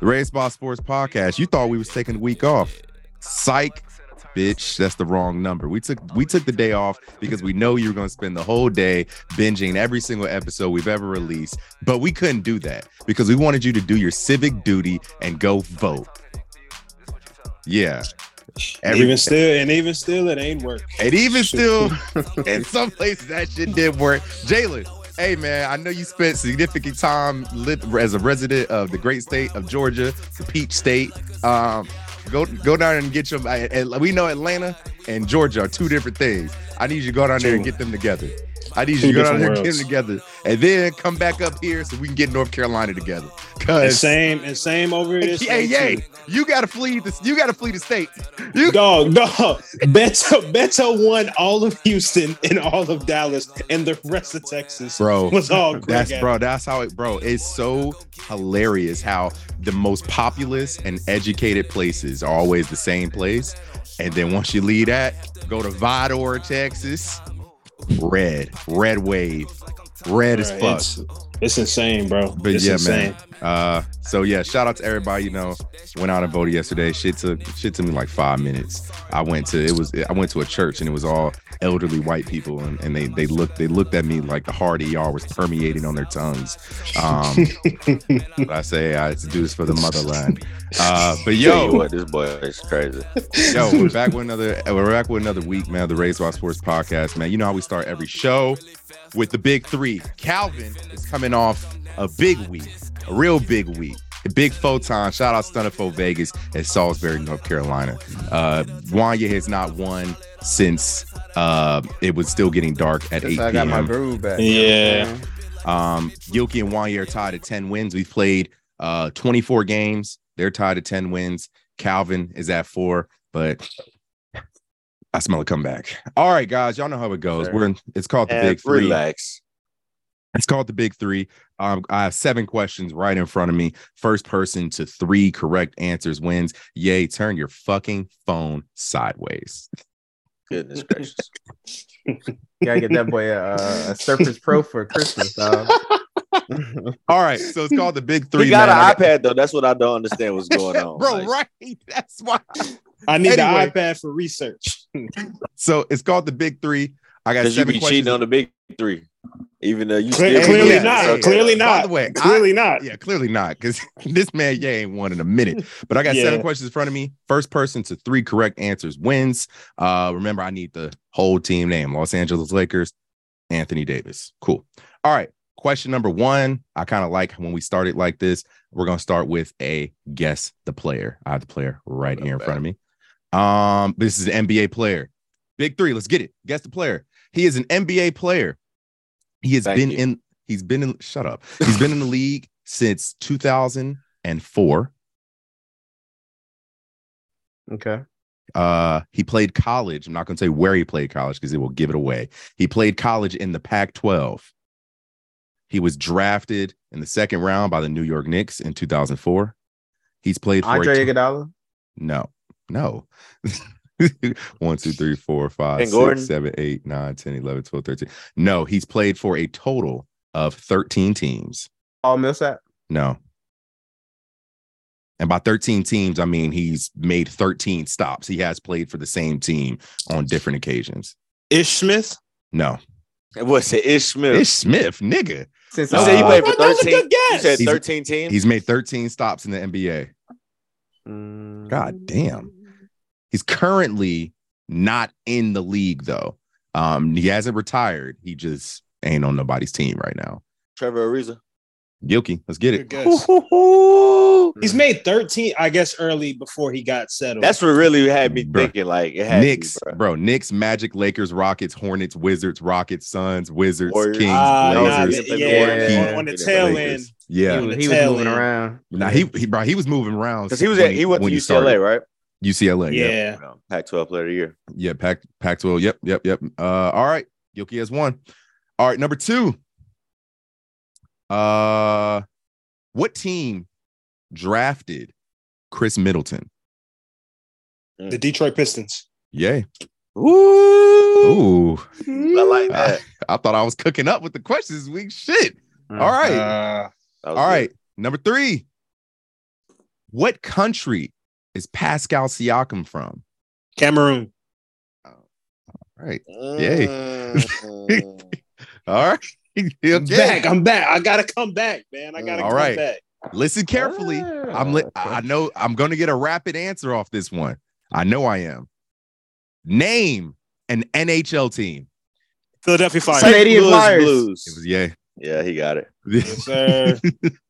The Race Ball Sports Podcast. You thought we was taking a week off. Psych, bitch. That's the wrong number. We took we took the day off because we know you were going to spend the whole day binging every single episode we've ever released. But we couldn't do that because we wanted you to do your civic duty and go vote. Yeah. Every, even still, and even still, it ain't work. And even still, in some places that shit did work. Jalen, hey man, I know you spent significant time as a resident of the great state of Georgia, the Peach State. Um, go go down and get your. We know Atlanta and Georgia are two different things. I need you to go down there and get them together. I need you to go down there and get together, and then come back up here so we can get North Carolina together. Cause same and same over here. Hey, hey, you gotta flee the you gotta flee the state. You dog, dog. Beto Beto won all of Houston and all of Dallas and the rest of Texas. Bro, was all that's bro. That's how it, bro. It's so hilarious how the most populous and educated places are always the same place, and then once you leave that, go to Vidor, Texas red, red wave, red as fuck. It's, it's, insane, bro. But it's yeah, insane. man. Uh, so yeah, shout out to everybody. You know, went out and voted yesterday. Shit took shit took me like five minutes. I went to it was I went to a church and it was all elderly white people and, and they they looked they looked at me like the hard ER was permeating on their tongues. Um, I say I to do this for the motherland. Uh, but yo, what this boy is crazy. Yo, we're back with another we're back with another week, man. The Raise Ball Sports Podcast, man. You know how we start every show with the big three. Calvin is coming off a big week, a real big week. A big photon. Shout out Stunnerfo Vegas at Salisbury, North Carolina. Uh Wanya has not won since uh it was still getting dark at 8 p.m. I got my groove back. Yeah. Um Gilkey and Wanya are tied at 10 wins. We've played uh 24 games. They're tied at 10 wins. Calvin is at four, but I smell a comeback. All right, guys, y'all know how it goes. Sure. We're in. It's called the and Big Three. Relax. It's called the Big Three. Um, I have seven questions right in front of me. First person to three correct answers wins. Yay! Turn your fucking phone sideways. Goodness gracious! Gotta get that boy a, a Surface Pro for Christmas, dog. All right, so it's called the Big Three. He got man. an iPad though. That's what I don't understand. What's going on, bro? Like, right? That's why. I need anyway, the iPad for research. so it's called the Big Three. I got seven you be cheating on the Big Three, even though you Cle- clearly yeah, not. Okay. Clearly not. By the way, clearly I, not. Yeah, clearly not. Because this man, yeah, ain't won in a minute. But I got yeah. seven questions in front of me. First person to three correct answers wins. Uh, remember, I need the whole team name: Los Angeles Lakers, Anthony Davis. Cool. All right. Question number one. I kind of like when we started like this. We're gonna start with a guess the player. I have the player right here in front of me. Um, this is an NBA player. Big three. Let's get it. Guess the player. He is an NBA player. He has Thank been you. in. He's been in. Shut up. He's been in the league since 2004. Okay. Uh, he played college. I'm not going to say where he played college because it will give it away. He played college in the Pac-12. He was drafted in the second round by the New York Knicks in 2004. He's played for Andre Iguodala. No, no. 1, 2, 3, 4, 5, 6, 7, 8, 9, 10, 11, 12, 13. No, he's played for a total of 13 teams. Paul Millsap? No. And by 13 teams, I mean he's made 13 stops. He has played for the same team on different occasions. Ish Smith? No. What's it? Ish Smith. Ish Smith, nigga. Since you uh, said he played for 13. You said 13 teams? He's made 13 stops in the NBA. Mm. God damn. He's currently not in the league though. Um, he hasn't retired. He just ain't on nobody's team right now. Trevor Ariza. Gilkey, let's get it. He's made 13, I guess, early before he got settled. That's what really had me bro. thinking. Like it had Knicks, me, bro. bro. Knicks, Magic, Lakers, Rockets, Hornets, Wizards, Rockets, Suns, Wizards, Warriors. Kings, uh, Blazers. Nah, yeah, on, on, the tail end. Yeah, he was, he was moving end. around. Nah, he he bro, he was moving around because he was at, he went to UCLA, started. right? UCLA. Yeah. Yep. Pac-12 player of the year. Yeah, Pac Pac-12. Yep, yep, yep. Uh, all right. Yoki has one. All right, number two. Uh, what team drafted Khris Middleton? The Detroit Pistons. Yay. Ooh. Ooh. I like that. I, I, thought I was cooking up with the questions week. Shit. All right. Uh, All right. Number three. What country is Pascal Siakam from? Cameroon. All right. Yay. Mm. All right. I'm Okay. back. I'm back. I gotta come back, man. I gotta All come right. back. Listen carefully. I'm li- I know I'm going to get a rapid answer off this one. I know I am. Name an NHL team. Philadelphia Fire. Say- Canadian Louis Flyers. Blues. It was yeah. Yeah, he got it. Yes, sir.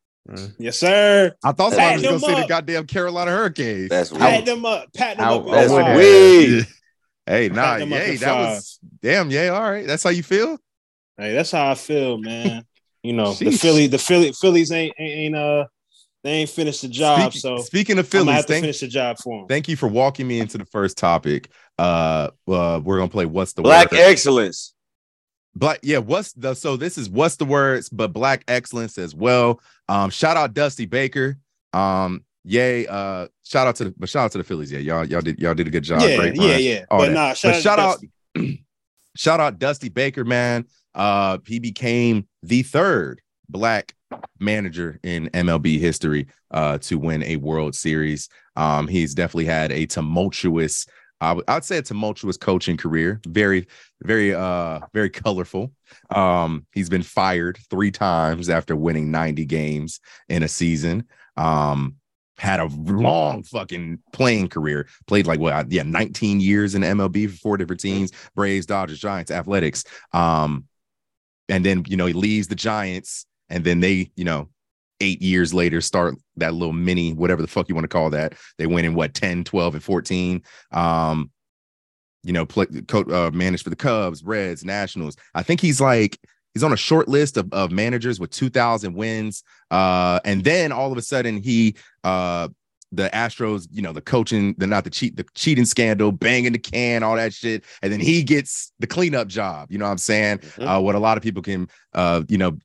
yes, sir. I thought somebody was gonna them say the goddamn Carolina Hurricanes. That's Pat weak. them up. Pat them Out- up. in That's the Wow. hey, nah, them up yay, that five. was damn, yeah. All right, that's how you feel. Hey, that's how I feel, man. You know, the Philly, the Philly, Phillies ain't ain't, ain't uh they ain't finished the job, Speak- so speaking of Phillies, I'm gonna have to finish the job for them. thank you for walking me into the first topic. Uh, uh we're gonna play what's the Black word? excellence. Black, yeah. What's the so this is what's the words, but black excellence as well. Um, shout out Dusty Baker. Um, yay. Uh, shout out to the but shout out to the Phillies. Yeah, y'all y'all did y'all did a good job. yeah, Great yeah, yeah. But that. nah, shout But out, shout out- Dusty. Shout out Dusty Baker, man. Uh, he became the third black manager in MLB history uh to win a World Series. Um, he's definitely had a tumultuous, I would I'd say a tumultuous coaching career. Very, very uh very colorful. Um, he's been fired three times after winning 90 games in a season. Um, had a long fucking playing career. Played like what? Yeah, 19 years in MLB for four different teams: Braves, Dodgers, Giants, Athletics. Um, and then you know he leaves the Giants, and then they, you know, eight years later start that little mini whatever the fuck you want to call that. They went in what 10, 12, and 14. Um, you know, play uh, managed for the Cubs, Reds, Nationals. I think he's like he's on a short list of, of managers with 2,000 wins. Uh, and then all of a sudden he uh the Astros, you know, the coaching, the not the cheat, the cheating scandal, banging the can, all that shit, and then he gets the cleanup job. You know what I'm saying? Mhm. Uh, what a lot of people can, uh, you know,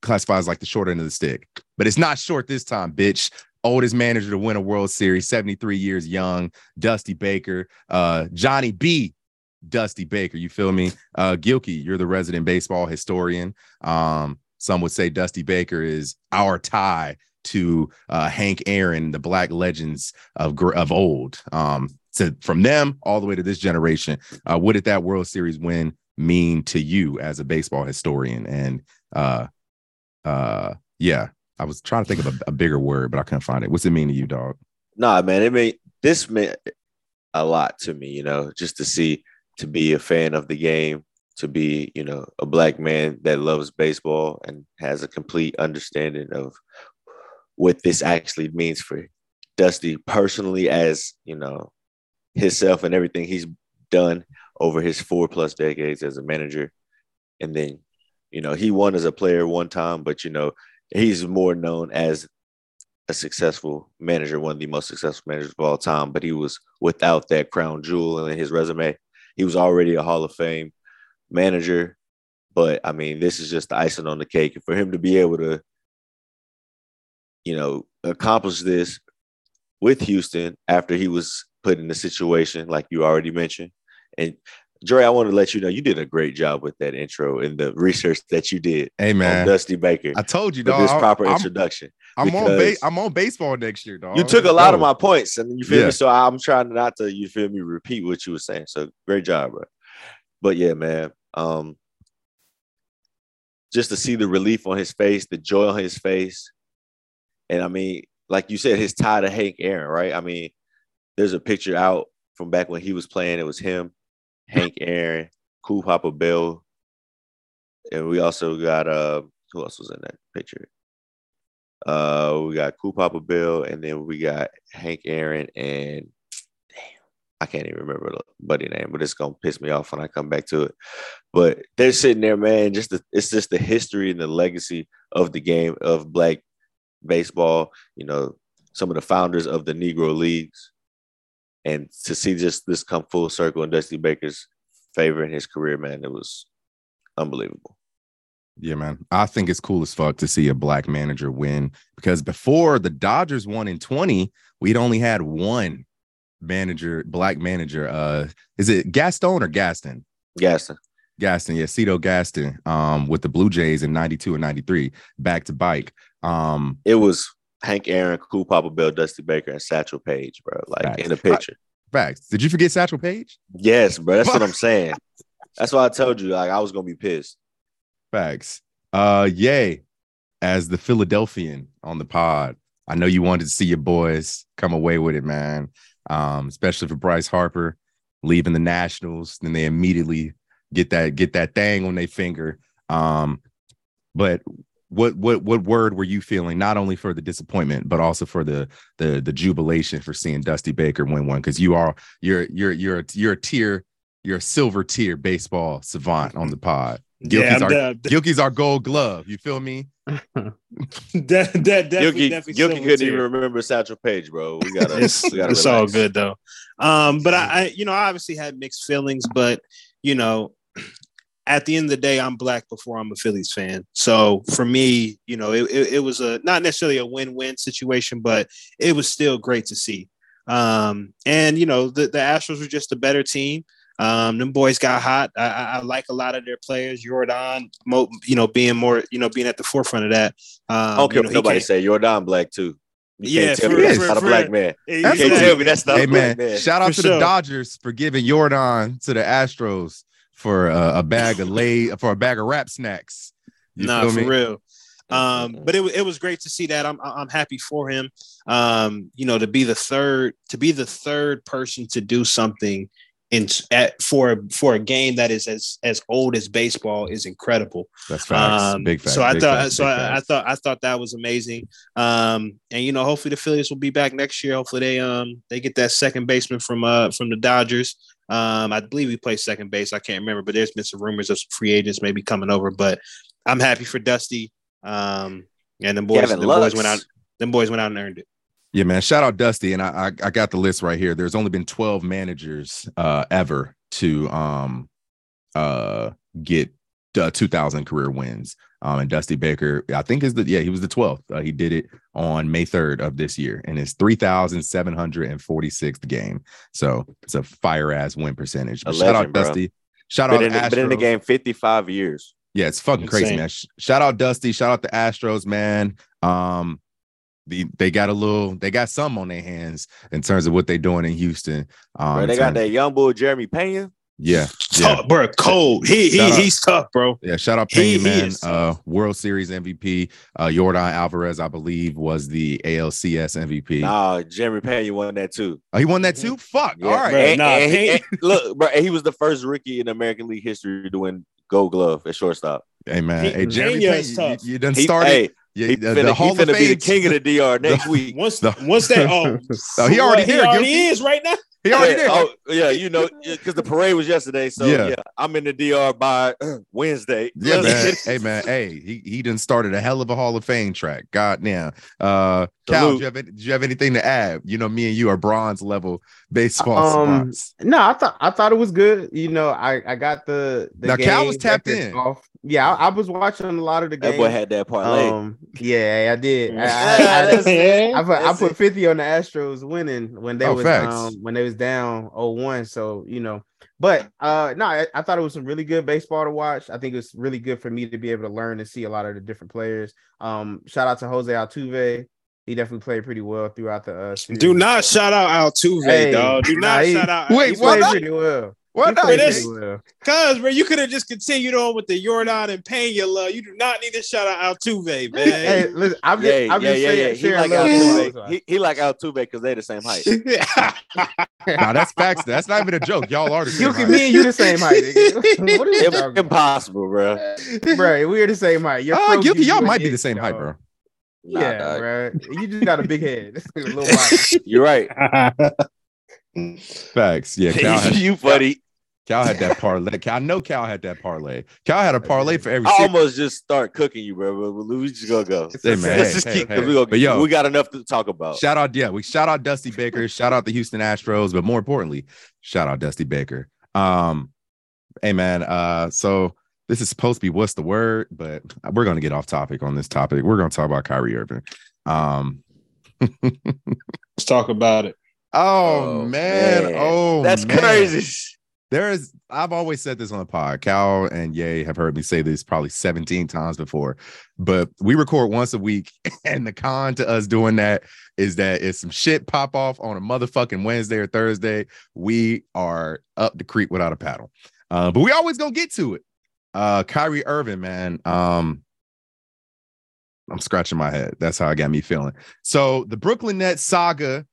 classify as like the short end of the stick, but it's not short this time, bitch. Oldest manager to win a World Series, 73 years young, Dusty Baker, uh, Johnnie B. Dusty Baker, you feel me? Uh, Gilkey, you're the resident baseball historian. Um, some would say Dusty Baker is our tie to uh, Hank Aaron, the Black legends of of old. Um, so from them all the way to this generation, uh, what did that World Series win mean to you as a baseball historian? And uh, uh, yeah, I was trying to think of a, a bigger word, but I couldn't find it. What's it mean to you, dog? Nah, man, it mean this meant a lot to me, you know, just to see to be a fan of the game, to be, you know, a black man that loves baseball and has a complete understanding of what this actually means for Dusty personally as, you know, himself and everything he's done over his four plus decades as a manager. And then, you know, he won as a player one time, but you know, he's more known as a successful manager, one of the most successful managers of all time, but he was without that crown jewel in his resume. He was already a Hall of Fame manager, but I mean, this is just the icing on the cake. And for him to be able to, you know, accomplish this with Houston after he was put in the situation, like you already mentioned. And Dre, I want to let you know you did a great job with that intro and the research that you did Hey on man, Dusty Baker I told you, dog. this proper I'm, introduction. I'm on ba- I'm on baseball next year, dog. You took a lot of my points, and you feel Yeah. me. So I'm trying not to, you feel me, repeat what you were saying. So great job, bro. But yeah, man. Um, just to see the relief on his face, the joy on his face, and I mean, like you said, his tie to Hank Aaron, right? I mean, there's a picture out from back when he was playing. It was him, Hank Aaron, Cool Papa Bell, and we also got uh, who else was in that picture? Uh, we got Cool Papa Bell, and then we got Hank Aaron, and damn, I can't even remember the buddy name, but it's gonna piss me off when I come back to it. But they're sitting there, man. Just the, it's just the history and the legacy of the game of black baseball. You know, some of the founders of the Negro leagues, and to see just this come full circle in Dusty Baker's favor in his career, man, it was unbelievable. Yeah, man. I think it's cool as fuck to see a black manager win because before the Dodgers won in 20, we'd only had one manager, black manager. Uh, is it Gaston or Gaston? Gaston. Gaston, yeah, Cito Gaston, um, with the Blue Jays in 92 and 93, back to bike. Um, It was Hank Aaron, Cool Papa Bell, Dusty Baker, and Satchel Paige, bro. Like Facts. in the picture. Facts. Did you forget Satchel Paige? Yes, bro. That's what I'm saying. That's why I told you, like, I was gonna be pissed. Facts. Uh, yay. As the Philadelphian on the pod, I know you wanted to see your boys come away with it, man. Um, especially for Bryce Harper leaving the Nationals, then they immediately get that get that thing on their finger. Um, but what what what word were you feeling not only for the disappointment but also for the the the jubilation for seeing Dusty Baker win one because you are you're you're you're you're a tier you're a silver tier baseball savant on the pod. Gilkey's, Yeah, our, that- Gilkey's our gold glove. You feel me? that, that definitely, Gilkey, definitely Gilkey couldn't tier. even remember Satchel Paige, bro. We gotta, it's, we gotta it's all good though. Um, but I, I, you know, I obviously had mixed feelings, but you know, at the end of the day, I'm black before I'm a Phillies fan. So for me, you know, it, it, it was a not necessarily a win-win situation, but it was still great to see. Um, and you know, the, the Astros were just a better team. Um, them boys got hot. I, I, I like a lot of their players. Jordan, Mo, you know, being more, you know, being at the forefront of that. Um, I don't care you know, what nobody say. You're Don Black too. You Yeah, can't tell for- me that's for- not a for- black man. Yeah, You can't tell me that's not hey a black man, man. shout out For to the. Dodgers for giving Jordan to the Astros for uh, a bag of lay for a bag of rap snacks. You nah, for me? real. Um, but it, it was great to see that. I'm I'm happy for him. Um, you know, to be the third to be the third person to do something in at for for a game that is as as old as baseball is incredible. That's facts. Um, big facts. So I big thought facts, so I, I thought I thought that was amazing. Um, and you know, hopefully the Phillies will be back next year. Hopefully they um they get that second baseman from uh from the Dodgers. Um, I believe he plays second base. I can't remember, but there's been some rumors of some free agents maybe coming over. But I'm happy for Dusty. Um, and the boys, the boys went out. Them boys went out and earned it. Yeah, man. Shout out Dusty, and I, I I got the list right here. There's only been 12 managers uh ever to um uh get uh, 2,000 career wins. Um, and Dusty Baker, I think is the yeah he was the 12th. Uh, he did it on May 3rd of this year, and it's 3,746th game. So it's a fire ass win percentage. But A shout out legend, bro. Dusty. Shout Been out in, the, been in the game 55 years. Yeah, it's fucking crazy, man. Sh- Shout out Dusty. Shout out the Astros, man. Um, the they got a little, they got some on their hands in terms of what they're doing in Houston. Um, Bro, they got terms- that young boy Jeremy Pena. Yeah, yeah, Tough, bro, cold. He, he out. he's tough, bro. yeah. Shout out He- Payne, he man. is Uh. World Series MVP. Uh, Jordan Alvarez, I believe, was the ALCS MVP. Nah, Jeremy Pena won that too. Oh, he won that too. Fuck. Yeah, All right. Bro, And, nah, and he, and- look, bro, he was the first rookie in American League history to win Gold Glove at shortstop. Hey man. He- hey Jeremy Pena Payne, is you, tough. you done He, started. hey, yeah, he the, finna, the he Hall of be the Fame. king of the DR next week. Once The- once that oh, Oh, he already here, he already Gilkey. is right now. He already yeah, there. Oh, yeah, you know, because the parade was yesterday. So Yeah. yeah. I'm in the DR by uh, Wednesday. Yeah, man. hey, man. Hey, he he done started a hell of a Hall of Fame track. God damn. Uh, Cal, do you, have any, do you have anything to add? You know, me and you are bronze level baseball Um, savants. No, I thought I thought it was good. You know, I I got the the Now, Cal was tapped in. Off. Yeah, I, I was watching a lot of the That game. boy had that parlay. Um, yeah, I did. I, I, Yeah, I. I put I put 50 on the Astros winning when they Oh, was um when they was down 0-1. So you know, but uh no, I, I thought it was some really good baseball to watch. I think it was really good for me to be able to learn and see a lot of the different players. Um, shout out to Jose Altuve. He definitely played pretty well throughout the uh series. Do not shout out Altuve, Hey, dog. Do nah, not he- shout out. Wait, he why played pretty well. What He not? played It is- Cause, bro, you could have just continued on with the Jordan and Pena love. You do not need to shout out Altuve, man. Hey, listen, I'm just, Yeah, I'm yeah, just yeah, saying, yeah. He like love with Altuve. He, he like Altuve because they the same height. Nah, that's facts. That's not even a joke. Y'all are the same You can height. me and you the same height. nigga. what are you Im- talking about? impossible, bro. bro? We're the same height. Your uh, Oh, fro Gilkey, y'all might be the itch, same height, bro. Nah, yeah, dog. bro. You just got a big head, a. You're right. Facts. Yeah, you funny. Cal had that parlay. Cal- I know Cal had that parlay. Cal had a parlay for every. I series. almost just start cooking you, bro. But we just gonna go. Hey, man, Let's hey, just hey, keep. hey. We, gonna, But yo- we got enough to talk about. Shout out, yeah, we shout out Dusty Baker, shout out the Houston Astros, but more importantly, shout out Dusty Baker. Um, hey man, uh, so this is supposed to be what's the word, but we're gonna get off topic on this topic. We're gonna talk about Kyrie Irving. Um, Let's talk about it. oh, man. oh that's man. crazy. There is I've always said this on the pod. Cal and yay have heard me say this probably 17 times before, but we record once a week, and the con to us doing that is that if some shit pop off on a motherfucking Wednesday or Thursday, we are up the creek without a paddle. Uh, but we always gonna get to it. Uh Kyrie Irving, man. Um, I'm scratching my head. That's how I got me feeling. So the Brooklyn Nets saga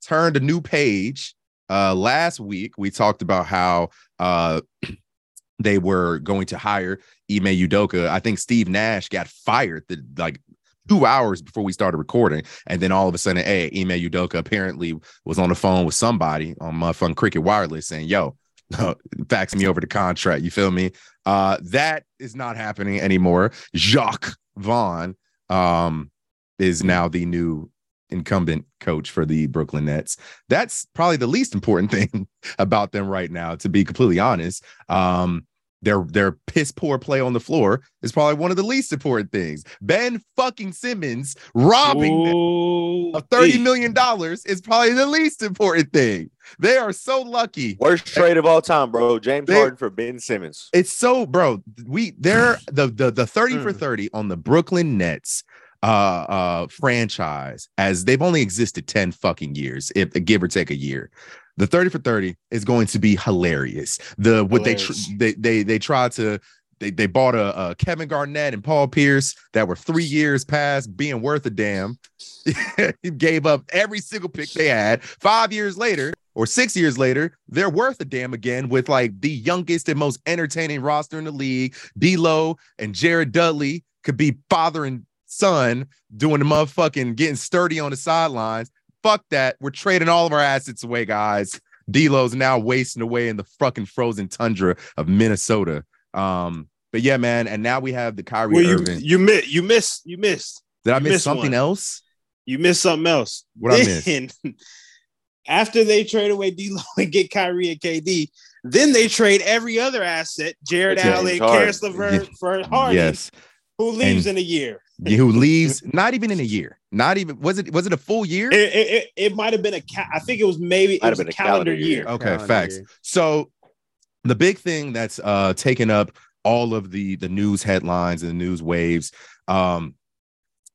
turned a new page uh, last week, we talked about how uh, they were going to hire Ime Udoka. I think Steve Nash got fired the, like two hours before we started recording. And then all of a sudden, hey, Ime Udoka apparently was on the phone with somebody on my fun Cricket Wireless saying, yo, fax me over the contract. You feel me? Uh, that is not happening anymore. Jacque Vaughn um, is now the new incumbent coach for the Brooklyn Nets. That's probably the least important thing about them right now, to be completely honest. Um, their their piss poor play on the floor is probably one of the least important things. Ben fucking Simmons robbing them of thirty million dollars is probably the least important thing. They are so lucky. Worst trade of all time, bro. James they, Harden for Ben Simmons. It's so, bro. We they're the the the thirty for hmm. thirty on the Brooklyn Nets uh uh franchise as they've only existed 10 fucking years if give or take a year the 30 for 30 is going to be hilarious the what hilarious. they tr- they they they tried to they, they bought a, a, Kevin Garnett and Paul Pierce that were three years past being worth a damn. gave up every single pick they had. Five years later, or six years later, they're worth a damn again with like the youngest and most entertaining roster in the league. D'Lo and Jared Dudley could be father and son doing the motherfucking getting sturdy on the sidelines. Fuck that. We're trading all of our assets away, guys. D'Lo's now wasting away in the fucking frozen tundra of Minnesota. Um, but yeah, man, and now we have the Kyrie well, you, Irving. You missed. You missed. You missed. Did I miss something one. else? You missed something else. What then, I missed? After they trade away D'Lo and get Kyrie and KD, then they trade every other asset: Jarrett Allen, Caris LeVert, for Harden. Yes, who leaves and in a year who leaves not even in a year not even was it was it a full year it, it, it might have been a ca- i think it was maybe it was a, a calendar, calendar year. year. okay calendar facts year. so the big thing that's uh taken up all of the the news headlines and the news waves um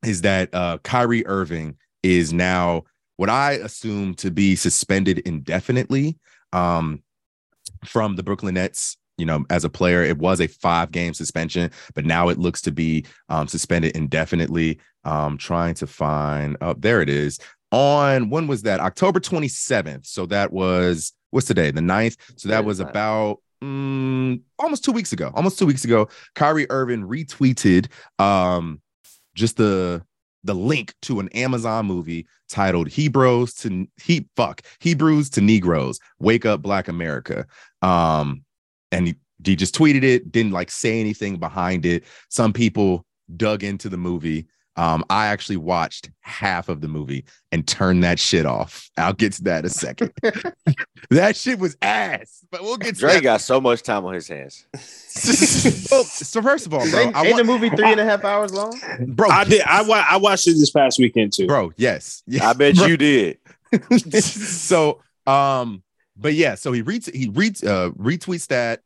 is that uh Kyrie Irving is now what I assume to be suspended indefinitely um from the Brooklyn Nets you know, as a player, it was a five game suspension, but now it looks to be um, suspended indefinitely. Um, trying to find, oh, there it is. On when was that? October 27th. So that was what's today? The 9th. So that was about um, almost two weeks ago. Almost two weeks ago. Kyrie Irving retweeted um, just the the link to an Amazon movie titled Hebrews to he fuck Hebrews to Negroes Wake Up Black America. Um, and he, he just tweeted it, didn't like say anything behind it. Some people dug into the movie. Um, I actually watched half of the movie and turned that shit off. I'll get to that in a second. that shit was ass, but we'll get to Dre that. got so much time on his hands. well, so first of all, bro, ain't, ain't the movie three and a half hours long? Bro, I did. I, I watched it this past weekend too. Bro, yes, I bet bro. you did. so, um, but yeah, so he reads he reads uh retweets that,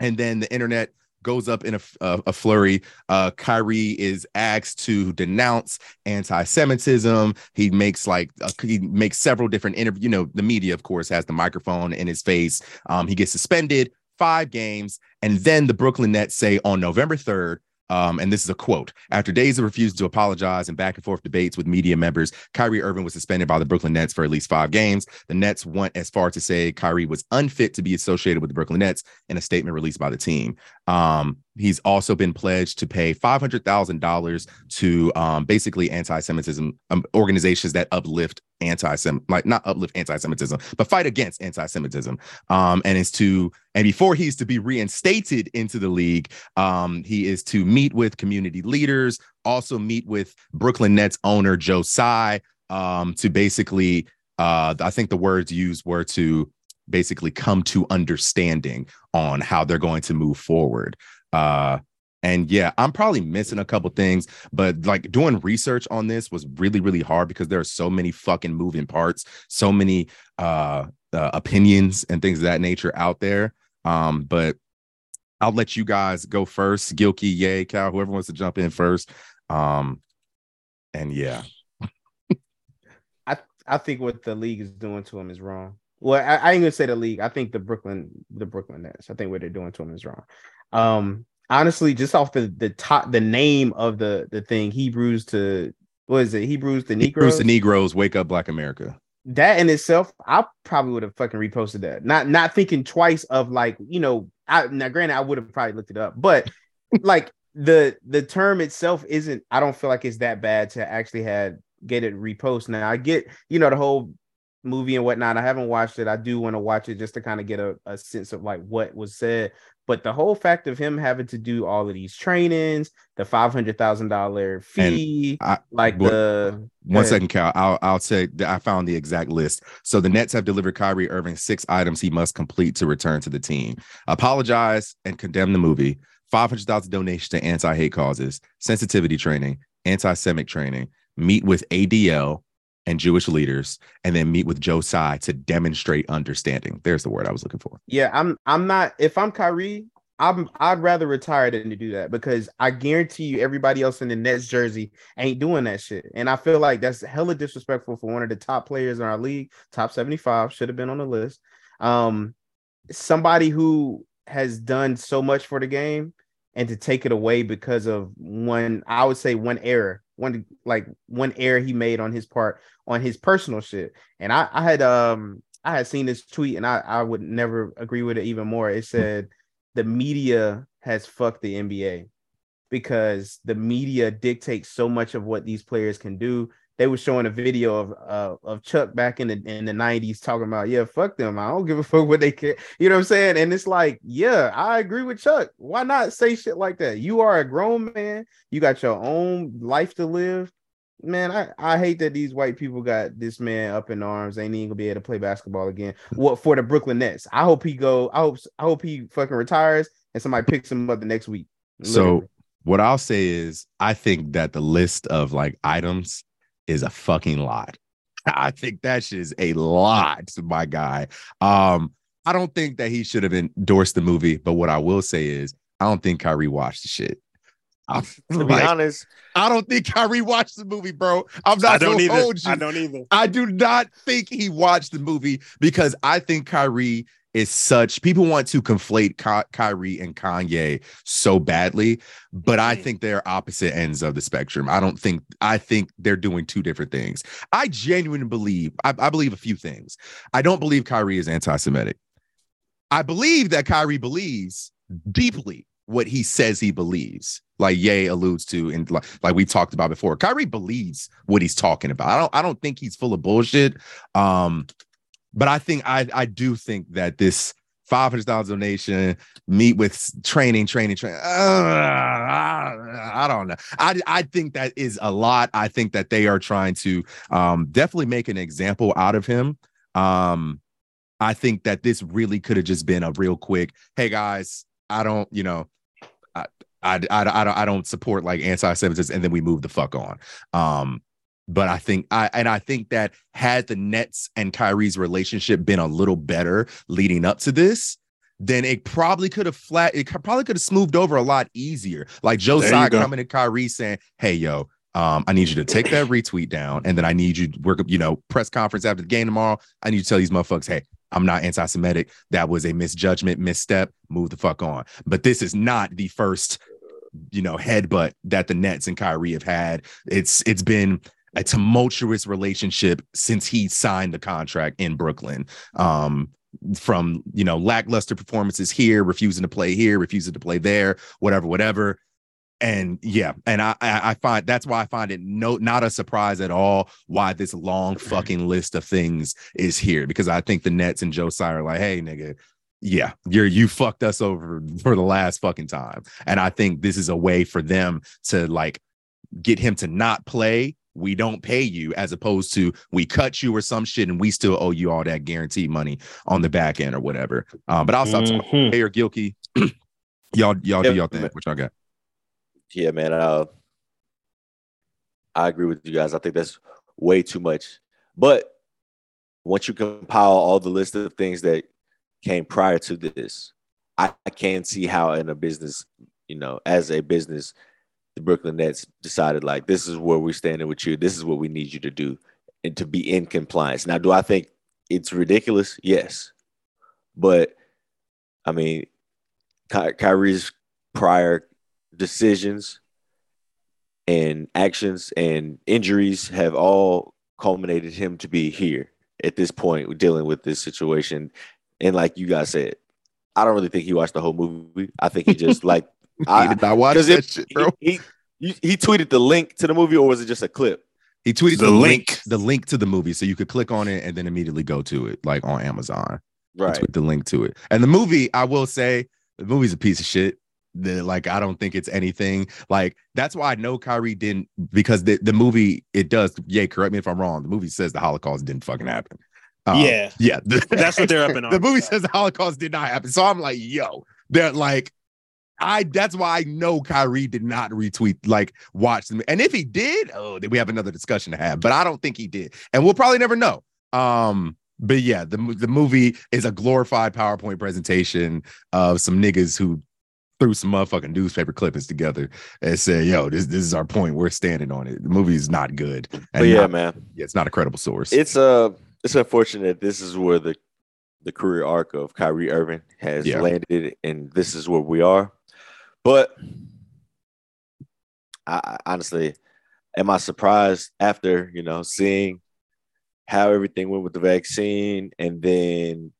and then the internet goes up in a, a, a flurry. Uh, Kyrie is asked to denounce anti-Semitism. He makes like uh, he makes several different interviews. You know, the media, of course, has the microphone in his face. Um, he gets suspended five games, and then the Brooklyn Nets say on November third, um, and this is a quote. After days of refusing to apologize and back and forth debates with media members, Kyrie Irving was suspended by the Brooklyn Nets for at least five games. The Nets went as far to say Kyrie was unfit to be associated with the Brooklyn Nets in a statement released by the team. Um, he's also been pledged to pay $500,000 to um, basically anti Semitism um, organizations that uplift anti Sem, like not uplift anti Semitism, but fight against anti Semitism. Um, and is to, and before he's to be reinstated into the league, um, he is to meet with community leaders, also meet with Brooklyn Nets owner Joe Tsai um, to basically, uh, I think the words used were to basically come to understanding on how they're going to move forward. Uh, and yeah, I'm probably missing a couple things, but like doing research on this was really, really hard because there are so many fucking moving parts, so many uh uh, opinions and things of that nature out there. Um, but I'll let you guys go first. Gilkey, Yay, Cal, whoever wants to jump in first. Um, and yeah, I I think what the league is doing to him is wrong. Well, I, I ain't gonna say the league. I think the Brooklyn, the Brooklyn Nets. I think what they're doing to him is wrong. Um, honestly, just off the the top, the name of the the thing, Hebrews to what is it? Hebrews the Negroes. Hebrews the Negroes, wake up, Black America. That in itself, I probably would have fucking reposted that. Not not thinking twice of like you know. I now granted, I would have probably looked it up, but like the the term itself isn't. I don't feel like it's that bad to actually had get it repost. Now I get you know the whole movie and whatnot. I haven't watched it. I do want to watch it just to kind of get a, a sense of like what was said. But the whole fact of him having to do all of these trainings, the five hundred thousand dollar fee, I, like the one second, Cal. I'll I'll say that I found the exact list. So the Nets have delivered Kyrie Irving six items he must complete to return to the team. Apologize and condemn the movie. Five hundred thousand donation to anti hate causes, sensitivity training, anti Semitic training. Meet with ADL and Jewish leaders, and then meet with Joe Tsai to demonstrate understanding. There's the word I was looking for. Yeah, I'm I'm not if I'm Kyrie, I'm I'd rather retire than to do that because I guarantee you everybody else in the Nets jersey ain't doing that shit. And I feel like that's hella disrespectful for one of the top players in our league, top 75, should have been on the list. Um somebody who has done so much for the game and to take it away because of one, I would say one error one like one error he made on his part on his personal shit. And I, I had um I had seen this tweet and I, I would never agree with it even more. It said the media has fucked the NBA because the media dictates so much of what these players can do they were showing a video of uh, of Chuck back in the in the 90s talking about, yeah, fuck them. I don't give a fuck what they care. You know what I'm saying? And it's like, yeah, I agree with Chuck. Why not say shit like that? You are a grown man, you got your own life to live. Man, I, I hate that these white people got this man up in arms. They Ain't even gonna be able to play basketball again. What for the Brooklyn Nets? I hope he go. I hope I hope he fucking retires and somebody picks him up the next week. Literally. So what I'll say is, I think that the list of like items is a fucking lot. I think that shit is a lot, my guy. Um, I don't think that he should have endorsed the movie, but what I will say is, I don't think Kyrie watched the shit. I'm, to like, be honest, I don't think Kyrie watched the movie, bro. I'm not I don't either. Hold you. I don't either. I do not think he watched the movie because I think Kyrie is such people want to conflate Ky- Kyrie and Kanye so badly, but I mm-hmm. think they're opposite ends of the spectrum. I don't think I think they're doing two different things. I genuinely believe I, I believe a few things. I don't believe Kyrie is anti-Semitic. I believe that Kyrie believes deeply what he says he believes like Ye alludes to and like, like we talked about before. Kyrie believes what he's talking about. I don't I don't think he's full of bullshit. Um but I think I I do think that this five hundred thousand donation meet with training, training, training. Uh, I, I, don't know. I I think that is a lot. I think that they are trying to um, definitely make an example out of him. Um, I think that this really could have just been a real quick. Hey guys, I don't, you know, I I I, I don't I don't support like anti-Semitism, and then we move the fuck on. Um, but I think I and I think that had the Nets and Kyrie's relationship been a little better leading up to this, then it probably could have flat. It probably could have smoothed over a lot easier. Like Joe Tsai coming to Kyrie saying, "Hey, yo." Um, I need you to take that retweet down, and then I need you to work, you know, press conference after the game tomorrow. I need you to tell these motherfuckers, hey, I'm not anti-Semitic. That was a misjudgment, misstep. Move the fuck on. But this is not the first, you know, headbutt that the Nets and Kyrie have had. It's it's been a tumultuous relationship since he signed the contract in Brooklyn. Um, from you know lackluster performances here, refusing to play here, refusing to play there, whatever, whatever. And yeah, and I I find that's why I find it no not a surprise at all why this long fucking list of things is here because I think the Nets and Joe Tsai are like, hey nigga, yeah, you're you fucked us over for the last fucking time. And I think this is a way for them to like get him to not play we don't pay you as opposed to we cut you or some shit and we still owe you all that guaranteed money on the back end or whatever. Um, but I'll stop mm-hmm. talking. Hey, or Gilkey. y'all, y'all yeah, do y'all think? What y'all got? Yeah, man. Uh, I agree with you guys. I think that's way too much. But once you compile all the list of things that came prior to this, I, I can see how in a business, you know, as a business, the Brooklyn Nets decided like this is where we're standing with you. This is what we need you to do and to be in compliance. Now, do I think it's ridiculous? Yes. But I mean, Ky- Kyrie's prior decisions and actions and injuries have all culminated him to be here at this point dealing with this situation. And like you guys said, I don't really think he watched the whole movie. I think he just like I did not watch that shit, bro. He, he, he tweeted the link to the movie, or was it just a clip? He tweeted the, the link. link, the link to the movie, so you could click on it and then immediately go to it, like on Amazon. Right. With the link to it, and the movie, I will say, the movie's a piece of shit. The, like I don't think it's anything like that's why I know Kyrie didn't because the, the movie it does yeah correct me if I'm wrong the movie says the Holocaust didn't fucking happen um, yeah yeah that's what they're up in on. the movie says the Holocaust did not happen so I'm like yo they're like I that's why I know Kyrie did not retweet like watch them and if he did oh then we have another discussion to have but I don't think he did and we'll probably never know um but yeah, the the movie is a glorified PowerPoint presentation of some niggas who threw some motherfucking newspaper clippings together and said, "Yo, this this is our point. We're standing on it. The movie is not good." And but yeah, not, man, yeah, it's not a credible source. It's uh, it's unfortunate. This is where the the career arc of Kyrie Irving has yeah. landed, and this is where we are. But I, I honestly, am I surprised after you know seeing how everything went with the vaccine and then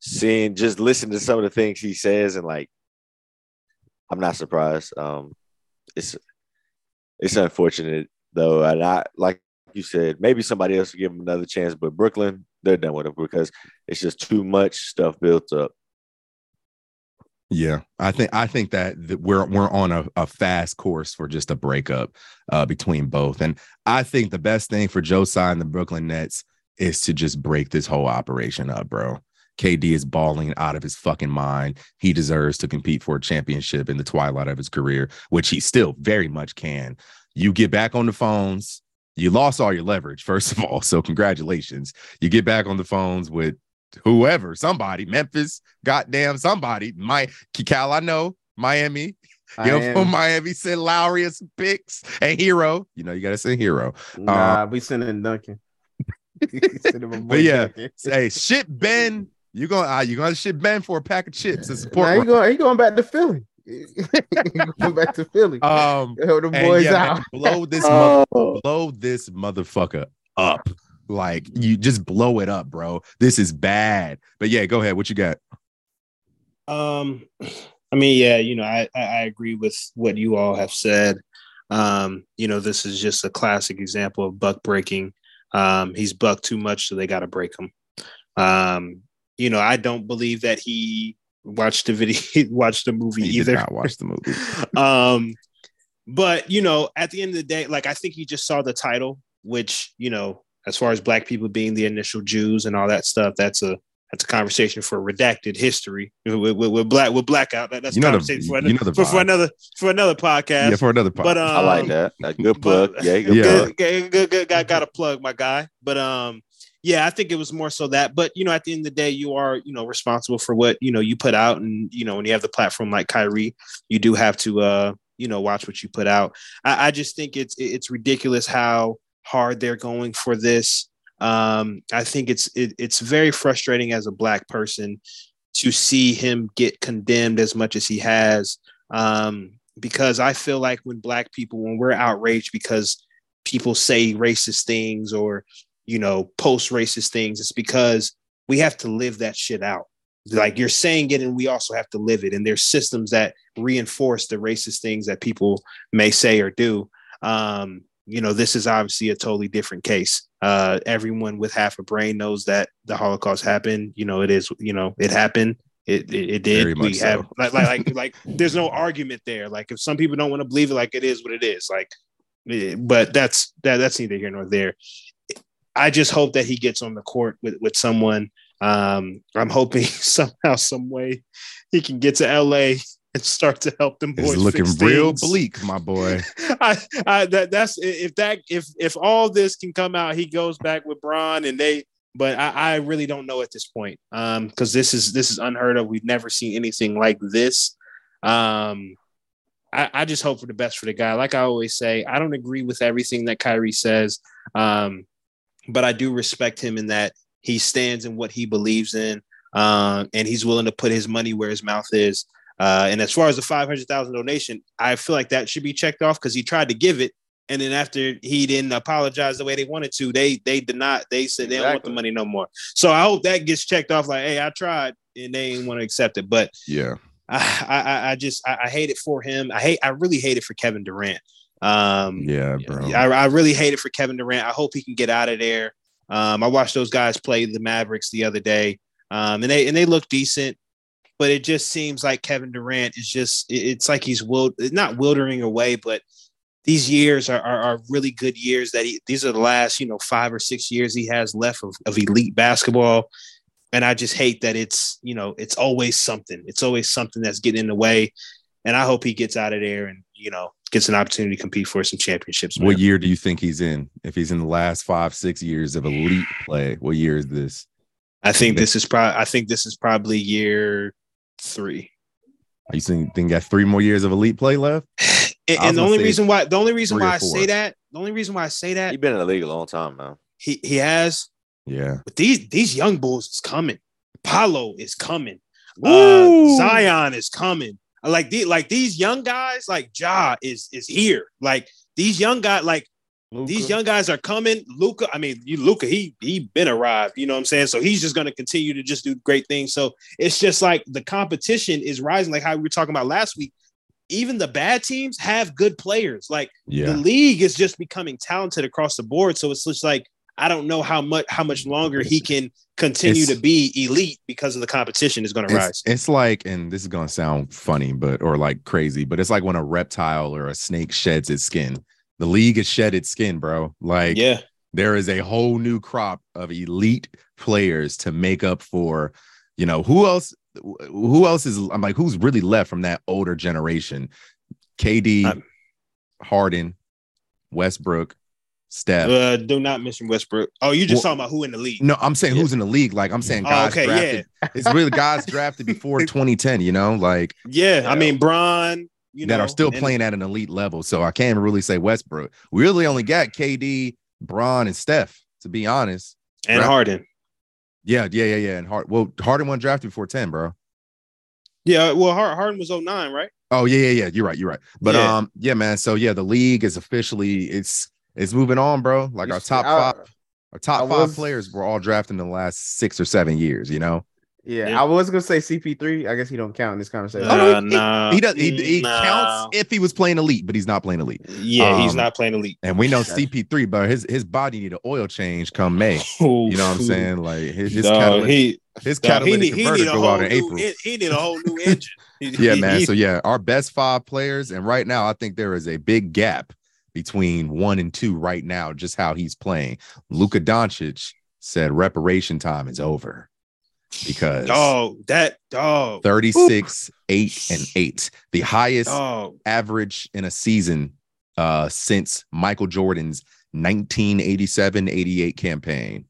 seeing just listen to some of the things he says and like I'm not surprised. Um it's it's unfortunate though. And I like you said, maybe somebody else will give him another chance, but Brooklyn, they're done with him because it's just too much stuff built up. Yeah, I think I think that, that we're we're on a, a fast course for just a breakup uh, between both, and I think the best thing for Joe Tsai and the Brooklyn Nets is to just break this whole operation up, bro. KD is balling out of his fucking mind. He deserves to compete for a championship in the twilight of his career, which he still very much can. You get back on the phones. You lost all your leverage, first of all. So, congratulations. You get back on the phones with whoever, somebody, Memphis, goddamn somebody. My Cal, I know, Miami. You know, from Miami, send Lowry as some picks and Herro. You know, you gotta send Herro. Nah, uh, we sending Duncan. but yeah, Duncan. hey, shit Ben. You're gonna uh, you gonna ship Ben for a pack of chips to support? Nah, he going he going back to Philly. going back to Philly. Um, the boys yeah, out. Man, blow this oh. mother, blow this motherfucker up. Like you just blow it up, bro. This is bad. But yeah, go ahead. What you got? Um, I mean, yeah, you know, I I agree with what you all have said. Um, you know, this is just a classic example of buck breaking. Um, he's bucked too much, so they got to break him. Um, you know, I don't believe that he watched the video, watch the movie he either. not watch the movie. um, but you know, at the end of the day, like I think he just saw the title, which you know as far as black people being the initial Jews and all that stuff, that's a that's a conversation for redacted history with, with, with black with blackout. That, that's you know conversation the, for, another, you know for, for, another for another podcast. Yeah, for another podcast. But um, I like that. A good plug. But, yeah, good yeah. Good, good, good, good, got, got a plug, my guy. But um, yeah, I think it was more so that. But you know, at the end of the day, you are you know responsible for what you know you put out, and you know when you have the platform like Kyrie, you do have to uh you know watch what you put out. I, I just think it's it's ridiculous how hard they're going for this. Um, I think it's it, it's very frustrating as a black person to see him get condemned as much as he has. Um, because I feel like when black people, when we're outraged because people say racist things or you know post racist things, it's because we have to live that shit out. Like you're saying it, and we also have to live it. And there's systems that reinforce the racist things that people may say or do. Um, you know, this is obviously a totally different case. Uh, everyone with half a brain knows that the Holocaust happened. You know, it is. You know, it happened. It it, it did. we so. have like, like like like there's no argument there. Like if some people don't want to believe it, like it is what it is. Like, eh, but that's that that's neither here nor there. I just hope that he gets on the court with with someone. Um, I'm hoping somehow, some way, he can get to LA and start to help them boys. It's looking real bleak, my boy. I, I that that's if that if if all this can come out, he goes back with Bron and they. But I, I really don't know at this point, um, because this is this is unheard of. We've never seen anything like this. Um, I, I just hope for the best for the guy. Like I always say, I don't agree with everything that Kyrie says, um, but I do respect him in that he stands in what he believes in, uh, and he's willing to put his money where his mouth is. Uh, and as far as the 500,000 donation, I feel like that should be checked off because he tried to give it. And then after he didn't apologize the way they wanted to, they they did not. They said they don't want the money no more. So I hope that gets checked off. Like, hey, I tried, and they didn't want to accept it. But yeah, I I, I just I, I, hate it for him. I hate I really hate it for Kevin Durant. Um, yeah, bro. I, I really hate it for Kevin Durant. I hope he can get out of there. Um, I watched those guys play the Mavericks the other day, um, and they and they look decent but it just seems like Kevin Durant is just it's like he's wild, not wildering away, but these years are, are, are, really good years that he these are the last you know five or six years he has left of, of elite basketball and i just hate that it's you know it's always something it's always something that's getting in the way and i hope he gets out of there and you know gets an opportunity to compete for some championships man. what year do you think he's in if he's in the last five six years of elite play what year is this i think this is probably i think this is probably year three. Are you think think got three more years of elite play left? and, and the only reason why the only reason why I say that the only reason why I say that he's been in the league a long time man. He he has. Yeah. But these these young bulls is coming. Paolo is coming. Uh, Zion is coming. Like the like these young guys, like Ja is is here. Like these young guys, like Luka. These young guys are coming. Luka, I mean, you Luka, he he been arrived. You know what I'm saying? So he's just going to continue to just do great things. So it's just like the competition is rising, like how we were talking about last week. Even the bad teams have good players. Like yeah. the league is just becoming talented across the board. So it's just like I don't know how much how much longer he can continue it's, to be elite because of the competition is going to rise. It's like, and this is going to sound funny, but or like crazy, but it's like when a reptile or a snake sheds its skin the league has shed its skin, bro. Like, yeah, there is a whole new crop of elite players to make up for, you know, who else? Who else is? I'm like, who's really left from that older generation? KD, I'm, Harden, Westbrook, Steph. Uh, do not mention Westbrook. Oh, you just well, talking about who in the league? No, I'm saying yeah. who's in the league. Like I'm saying guys oh, okay, drafted. Yeah. it's really guys drafted before 2010. You know, like yeah. I mean, Bron, you that know, are still playing at an elite level. So I can't really say Westbrook. We really only got KD, Bron, and Steph, to be honest. And Harden. Yeah, yeah, yeah, yeah. And Hard well, Harden won drafted before 10, bro. Yeah, well, Harden was 09, right? Oh, yeah, yeah, yeah. You're right. You're right. But yeah. um, yeah, man. So yeah, the league is officially it's it's moving on, bro. Like our top five, our top five players were all drafted in the last six or seven years, you know. Yeah, yeah, I was gonna say CP3. I guess he don't count in this conversation. Uh, he, nah, he, does. He, he nah. counts if he was playing elite, but he's not playing elite. Yeah, um, he's not playing elite. And we know CP3, but his his body need an oil change come May. you know what I'm saying? Like his, his dog, catalytic, he, his dog, catalytic he, converter go out in new, April. He need a whole new engine. yeah, man. So yeah, our best five players, and right now I think there is a big gap between one and two right now. Just how he's playing. Luka Doncic said reparation time is over because oh that dog 36 Oof. 8 and 8 the highest dog. average in a season uh since Michael Jordan's 1987-88 campaign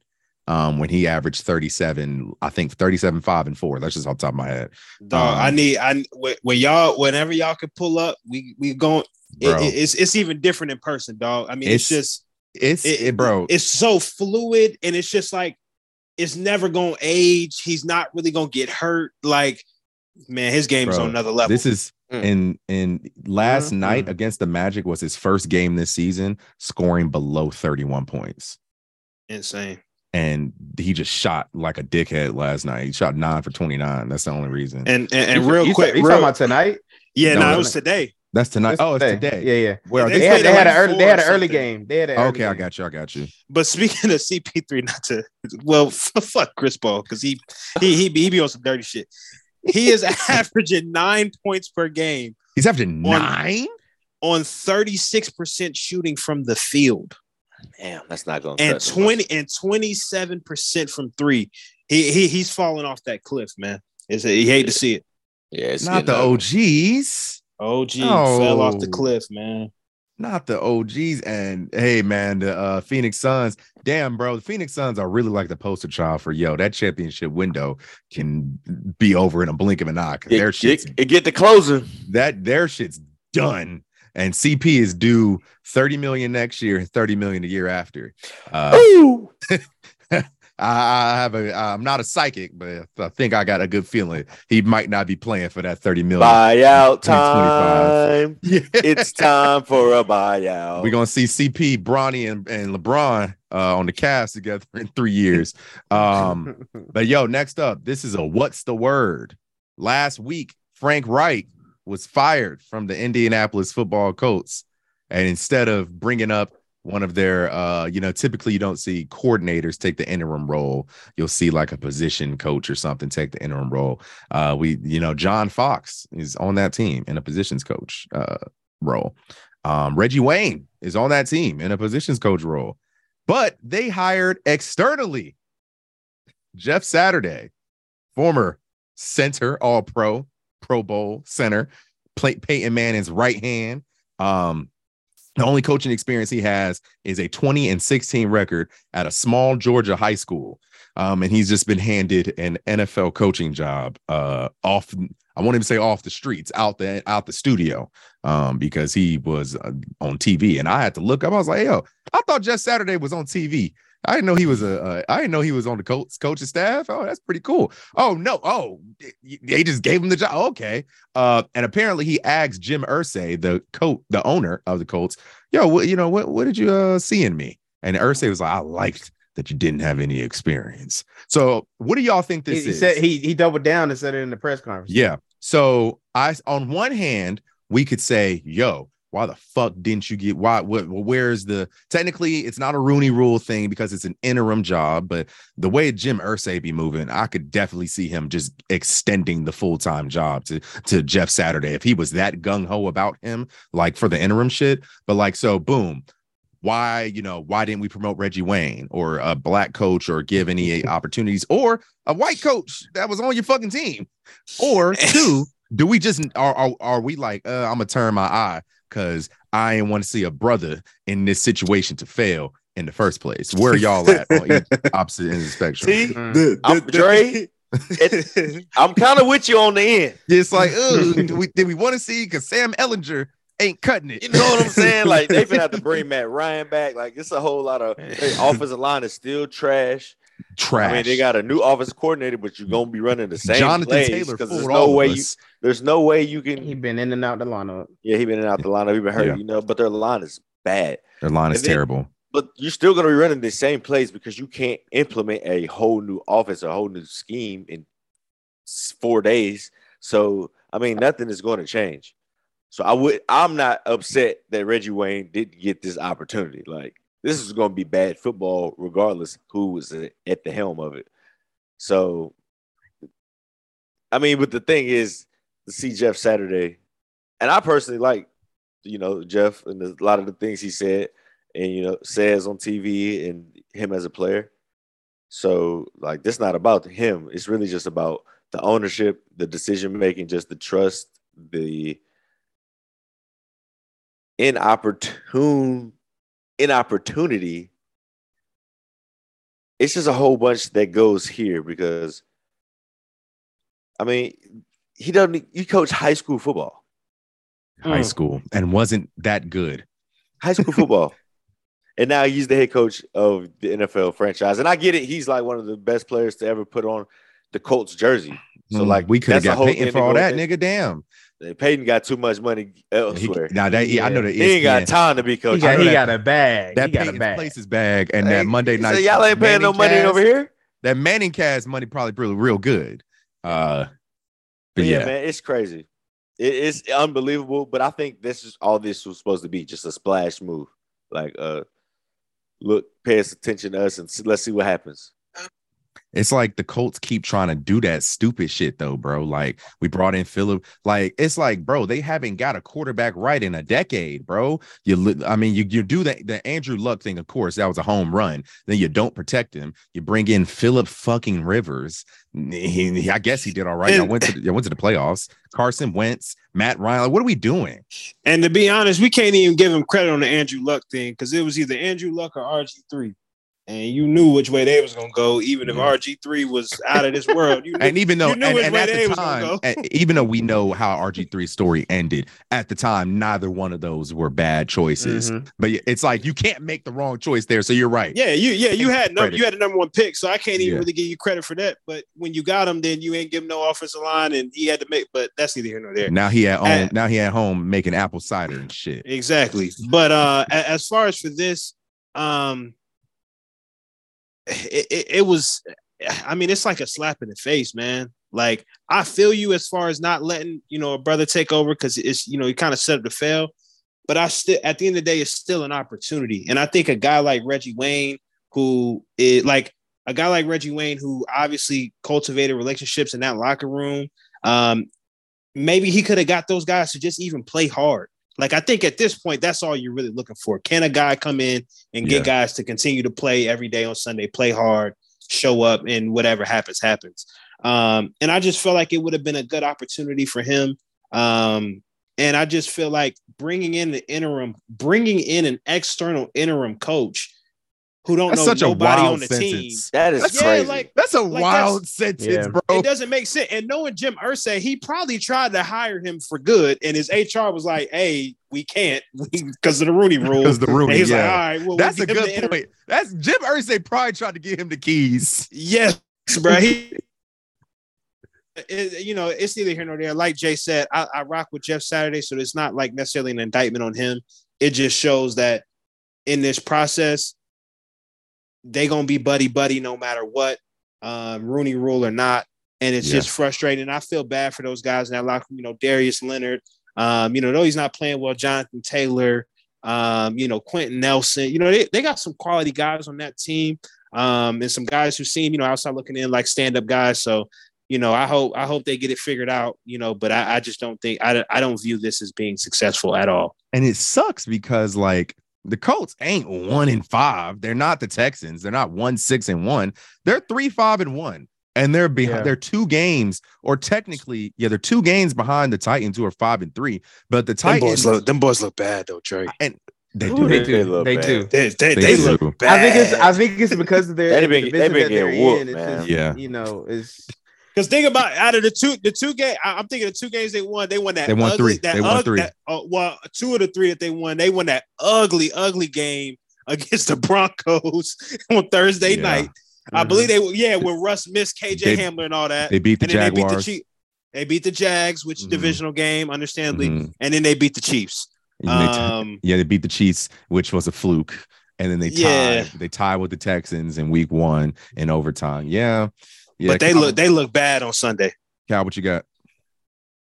um when he averaged 37 I think 37 5 and 4 that's just off top of my head dog um, I need I when y'all whenever y'all can pull up we we going it, it's it's even different in person dog I mean it's, it's just it's it, it, bro it's so fluid and it's just like it's never gonna age. He's not really gonna get hurt. Like, man, his game is on another level. This is mm. in in last mm-hmm. night against the Magic was his first game this season, scoring below 31 points. Insane. And he just shot like a dickhead last night. He shot nine for 29. That's the only reason. And and, and real you, quick, you talking about tonight? Yeah, no, no it was today. That's tonight. oh, it's today. Yeah, yeah. Well, they, they, had, they had an early. They had an early game. They had an okay. Game. I got you. I got you. But speaking of CP3, not to well, fuck Chris Paul because he he he he be on some dirty shit. He is averaging nine points per game. He's averaging nine on thirty six percent shooting from the field. Damn, that's not going. And twenty and twenty seven percent from three. He he he's falling off that cliff, man. It's a, you hate to see it. Yeah, it's not the getting ugly. OGs. OG fell off the cliff, man. Not the OGs. And hey, man, the uh, Phoenix Suns. Damn, bro, the Phoenix Suns are really like the poster child for yo. That championship window can be over in a blink of an eye. It, their it, shit's it get the closing. that their shit's done. And CP is due 30 million next year and 30 million a year after. Uh, Ooh. I, I have a I'm not a psychic, but I think I got a good feeling he might not be playing for that 30 million. Buyout time. Yeah. It's time for a buyout. We're gonna see CP, Bronny, and, and LeBron uh, on the cast together in three years. Um, but yo, next up, this is a what's the word? Last week, Frank Reich was fired from the Indianapolis football Colts. And instead of bringing up one of their, uh, you know, typically you don't see coordinators take the interim role. You'll see like a position coach or something take the interim role. Uh, we, you know, John Fox is on that team in a positions coach uh, role. Um, Reggie Wayne is on that team in a positions coach role, but they hired externally Jeff Saturday, former center, all pro, Pro Bowl center, Play, Peyton Manning's right hand. Um, the only coaching experience he has is a 20 and 16 record at a small Georgia high school. Um, and he's just been handed an NFL coaching job uh off I won't even say off the streets, out the out the studio, um, because he was uh, on TV, and I had to look up. I was like, "Yo, I thought Jeff Saturday was on TV. I didn't know he was a. Uh, I didn't know he was on the coach coach's staff. Oh, that's pretty cool. Oh no, oh they just gave him the job. Okay, uh, and apparently he asked Jim Irsay, the coach, the owner of the Colts, "Yo, what you know, what what did you uh, see in me?" And Irsay was like, "I liked." That you didn't have any experience. So, what do y'all think he, this he is? said he he doubled down and said it in the press conference. Yeah. So I on one hand, we could say, yo, why the fuck didn't you get why what where's the technically it's not a Rooney rule thing because it's an interim job, but the way Jim Irsay be moving, I could definitely see him just extending the full-time job to to Jeff Saturday if he was that gung-ho about him, like for the interim shit. But like so boom. Why, you know, why didn't we promote Reggie Wayne or a black coach or give any opportunities or a white coach that was on your fucking team? Or two, do we just are are, are we like uh, I'm gonna turn my eye because I ain't want to see a brother in this situation to fail in the first place? Where are y'all at on each opposite end of the spectrum? See, Mm. The, I'm Dre. I'm kind of with you on the end. It's like, ugh, do we, did we want to see because Sam Ehlinger ain't cutting it? You know what I'm saying? Like they've been have to bring Matt Ryan back. Like it's a whole lot of their offensive line is still trash. Trash. I mean, they got a new office coordinator, but you're gonna be running the same Jonathan plays because there's no way you there's no way you can. he can. been in and out the lineup. Yeah, he been in and out the lineup. He been hurt, Yeah. you know, but their line is bad. Their line is And then- terrible. But you're still gonna be running the same plays because you can't implement a whole new office, a whole new scheme in four days. So I mean, nothing is going to change. So I would, I'm not upset that Reggie Wayne didn't get this opportunity. Like this is going to be bad football, regardless who was at the helm of it. So, I mean, but the thing is, to see Jeff Saturday, and I personally like, you know, Jeff and a lot of the things he said and you know says on TV and him as a player. So like this not about him. It's really just about the ownership, the decision making, just the trust, the inopportune inopportunity. It's just a whole bunch that goes here because I mean he doesn't you coach high school football. High Mm. school and wasn't that good. high school football. and now he's the head coach of the NFL franchise. And I get it, he's like one of the best players to ever put on the Colts jersey. So Mm, like we could have that's a got whole Peyton thing for all that that, goes nigga. Damn. In. Peyton got too much money He, elsewhere. now that yeah, I know that he ain't got time to be He coaching. got, he that- got a bag. that he got a bag. place his bag and Hey, that Monday night. said, y'all ain't paying no money cast- over here. That Manning cast money probably real, real good. Uh, but But yeah, yeah, man, it's crazy. It- it's unbelievable. But I think this is all this was supposed to be just a splash move. Like, uh, look, pay us attention to us and see, let's see what happens. It's like the Colts keep trying to do that stupid shit though, bro. Like we brought in Philip. Like it's like, bro, they haven't got a quarterback right in a decade, bro. You, I mean, you you do that the Andrew Luck thing, of course, that was a home run. Then you don't protect him. You bring in Philip fucking Rivers. He, he- I guess he did all right. I went to the, I went to the playoffs. Carson Wentz, Matt Ryan. Like, what are we doing? And to be honest, we can't even give him credit on the Andrew Luck thing because it was either Andrew Luck or RG3. And you knew which way they was gonna go, even if Yeah. RG3 was out of this world. You knew, And even though, you knew and, which and way at they the was time, go. and even though we know how RG3's story ended, at the time, neither one of those were bad choices. Mhm. But it's like you can't make the wrong choice there. So you're right. yeah, you yeah, you had number Credit. you had the number one pick, so I can't even Yeah. really give you credit for that. But when you got him, then you ain't give him no offensive line, and he had to make. But that's neither here nor there. Now he at home. Uh, now he at home making apple cider and shit. Exactly. But uh as far as for this, um it, it, was I mean, it's like a slap in the face, man. Like I feel you as far as not letting, you know, a brother take over because it's, you know, he kind of set up to fail. But I still at the end of the day, it's still an opportunity. And I think a guy like Reggie Wayne, who is like a guy like Reggie Wayne, who obviously cultivated relationships in that locker room, um, maybe he could have got those guys to just even play hard. Like I think at this point, that's all you're really looking for. Can a guy come in and get Yeah. guys to continue to play every day on Sunday, play hard, show up, and whatever happens, happens. Um, and I just feel like it would have been a good opportunity for him. Um, and I just feel like bringing in the interim, bringing in an external interim coach who don't That's know such a nobody wild on the team. sentence. That is Yeah, crazy. like That's a Like, wild sentence, Yeah. bro. it doesn't make sense. And knowing Jim Irsay, he probably tried to hire him for good, and his HR was like, "Hey, we can't because of the Rooney Rule." Because the And Rooney, he's like, "All right, well, That's we'll a good the interim." point. That's Jim Irsay probably tried to give him the keys. Yes, bro. He, it- you know, it's neither here nor there. Like Jay said, I, I rock with Jeff Saturday, so it's not like necessarily an indictment on him. It just shows that in this process, they gonna be buddy buddy no matter what, um, Rooney Rule or not, and it's Yeah. just frustrating. I feel bad for those guys in that locker. room. You know, Darius Leonard. Um, you know, though he's not playing well, Jonathan Taylor. Um, you know, Quenton Nelson. You know, they, they got some quality guys on that team um, and some guys who seem, you know, outside looking in like stand up guys. So, you know, I hope I hope they get it figured out. You know, but I, I just don't think I, I don't view this as being successful at all. And it sucks because like the Colts ain't one in five. They're not the Texans. They're not one six and one. They're three five and one. And they're behind. Yeah. They're two games, or technically, yeah, they're two games behind the Titans, who are five and three. But the Them Titans, boys look them boys look bad though, Trey. they do. they They do. look They bad. do. They they, They they do. look bad. I think it's I think it's because of their They been- division they been that they're getting whooped, in. Man. just, Yeah. you know, it's Because think about out of the two, the two game, I'm thinking the two games they won, they won that. They won ugly, three. That They won three. that- uh, well, two of the three that they won, they won that ugly, ugly game against the Broncos on Thursday Yeah. night. I Mhm. believe they, yeah, when Russ missed KJ They- Hamler and all that, They beat the and then they beat the Jaguars. Chiefs. They beat the Jags, which Mhm. divisional game, understandably, Mhm. and then they beat the Chiefs. And they t- Um, yeah, they beat the Chiefs, which was a fluke. And then they Yeah. They tied with the Texans in week one in overtime. Yeah. Yeah. but they Cal- look, they look bad on Sunday. Cal, what you got?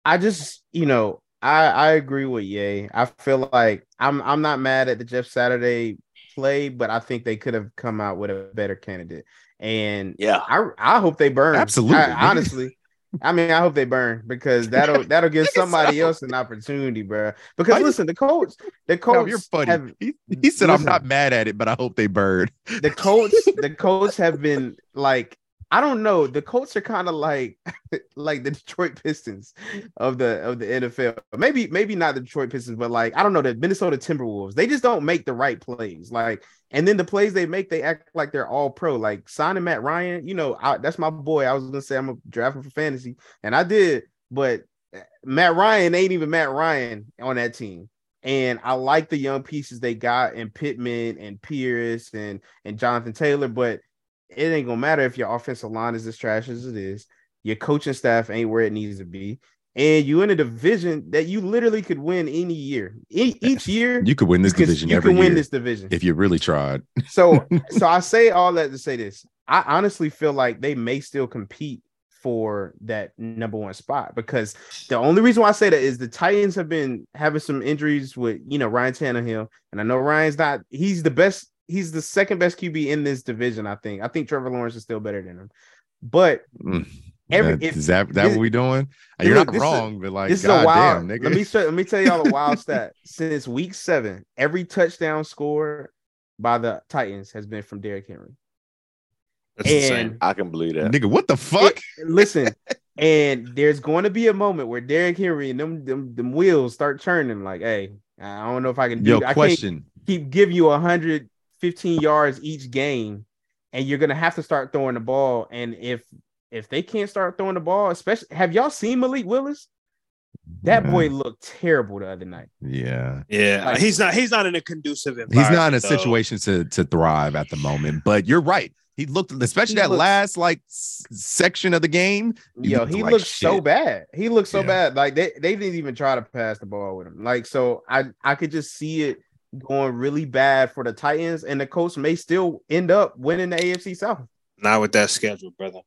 I just, you know, I I agree with Ye. I feel like I'm I'm not mad at the Jeff Saturday play, but I think they could have come out with a better candidate. And Yeah. I I hope they burn. Absolutely, I- honestly. I mean, I hope they burn because that'll that'll give somebody so. else an opportunity, bro. Because Why listen, the coach, the Cal, coach, you're funny. have, he, he said, I'm not mad at it, but I hope they burn. the Colts, the Colts have been like, I don't know. The Colts are kind of like like the Detroit Pistons of the of the NFL. Maybe maybe not the Detroit Pistons, but like I don't know the Minnesota Timberwolves. They just don't make the right plays. Like, and then the plays they make, they act like they're all pro. Like signing Matt Ryan, you know, I, that's my boy. I was gonna say I'm gonna draft him for fantasy, and I did, but eh, Matt Ryan ain't even Matt Ryan on that team. And I like the young pieces they got in Pittman and Pierce and and Jonathan Taylor, but it ain't gonna matter if your offensive line is as trash as it is. Your coaching staff ain't where it needs to be, and you in a division that you literally could win any year. E- each year, You could win this you can, division you year win this division. if you really tried. So, so I say all that to say this. I honestly feel like they may still compete for that number one spot because the only reason why I say that is the Titans have been having some injuries with you know Ryan Tannehill, and I know Ryan's not he's the best he's the second best QB in this division. I think. I think Trevor Lawrence is still better than him. But Mm. every That- if, is that that this- what we doing? Dude, You're not this is- wrong, but like, this is a wild. damn, nigga. Let me show, let me tell y'all a wild stat. Since week seven, every touchdown scored by the Titans has been from Derrick Henry. That's And insane. I can believe that. nigga, what the fuck? Listen, and there's going to be a moment where Derrick Henry and them them, them wheels start turning. Like, hey, I don't know if I can do. Yo, I can't question. keep give you 115 yards each game, and you're gonna have to start throwing the ball. And if if they can't start throwing the ball, especially have y'all seen Malik Willis? That Yeah. boy mm. looked terrible the other night. Yeah. Yeah, Like- he's not. He's not in a conducive He's not in a though. situation to to thrive at the moment, but you're right. He looked, especially He that looks- last like s- section of the game. He Yo, looked he like looked so bad. He looked so Yeah. bad. Like they, they didn't even try to pass the ball with him. Like so, I I could just see it going really bad for the Titans, and the Colts may still end up winning the AFC South. Not with that schedule, brother.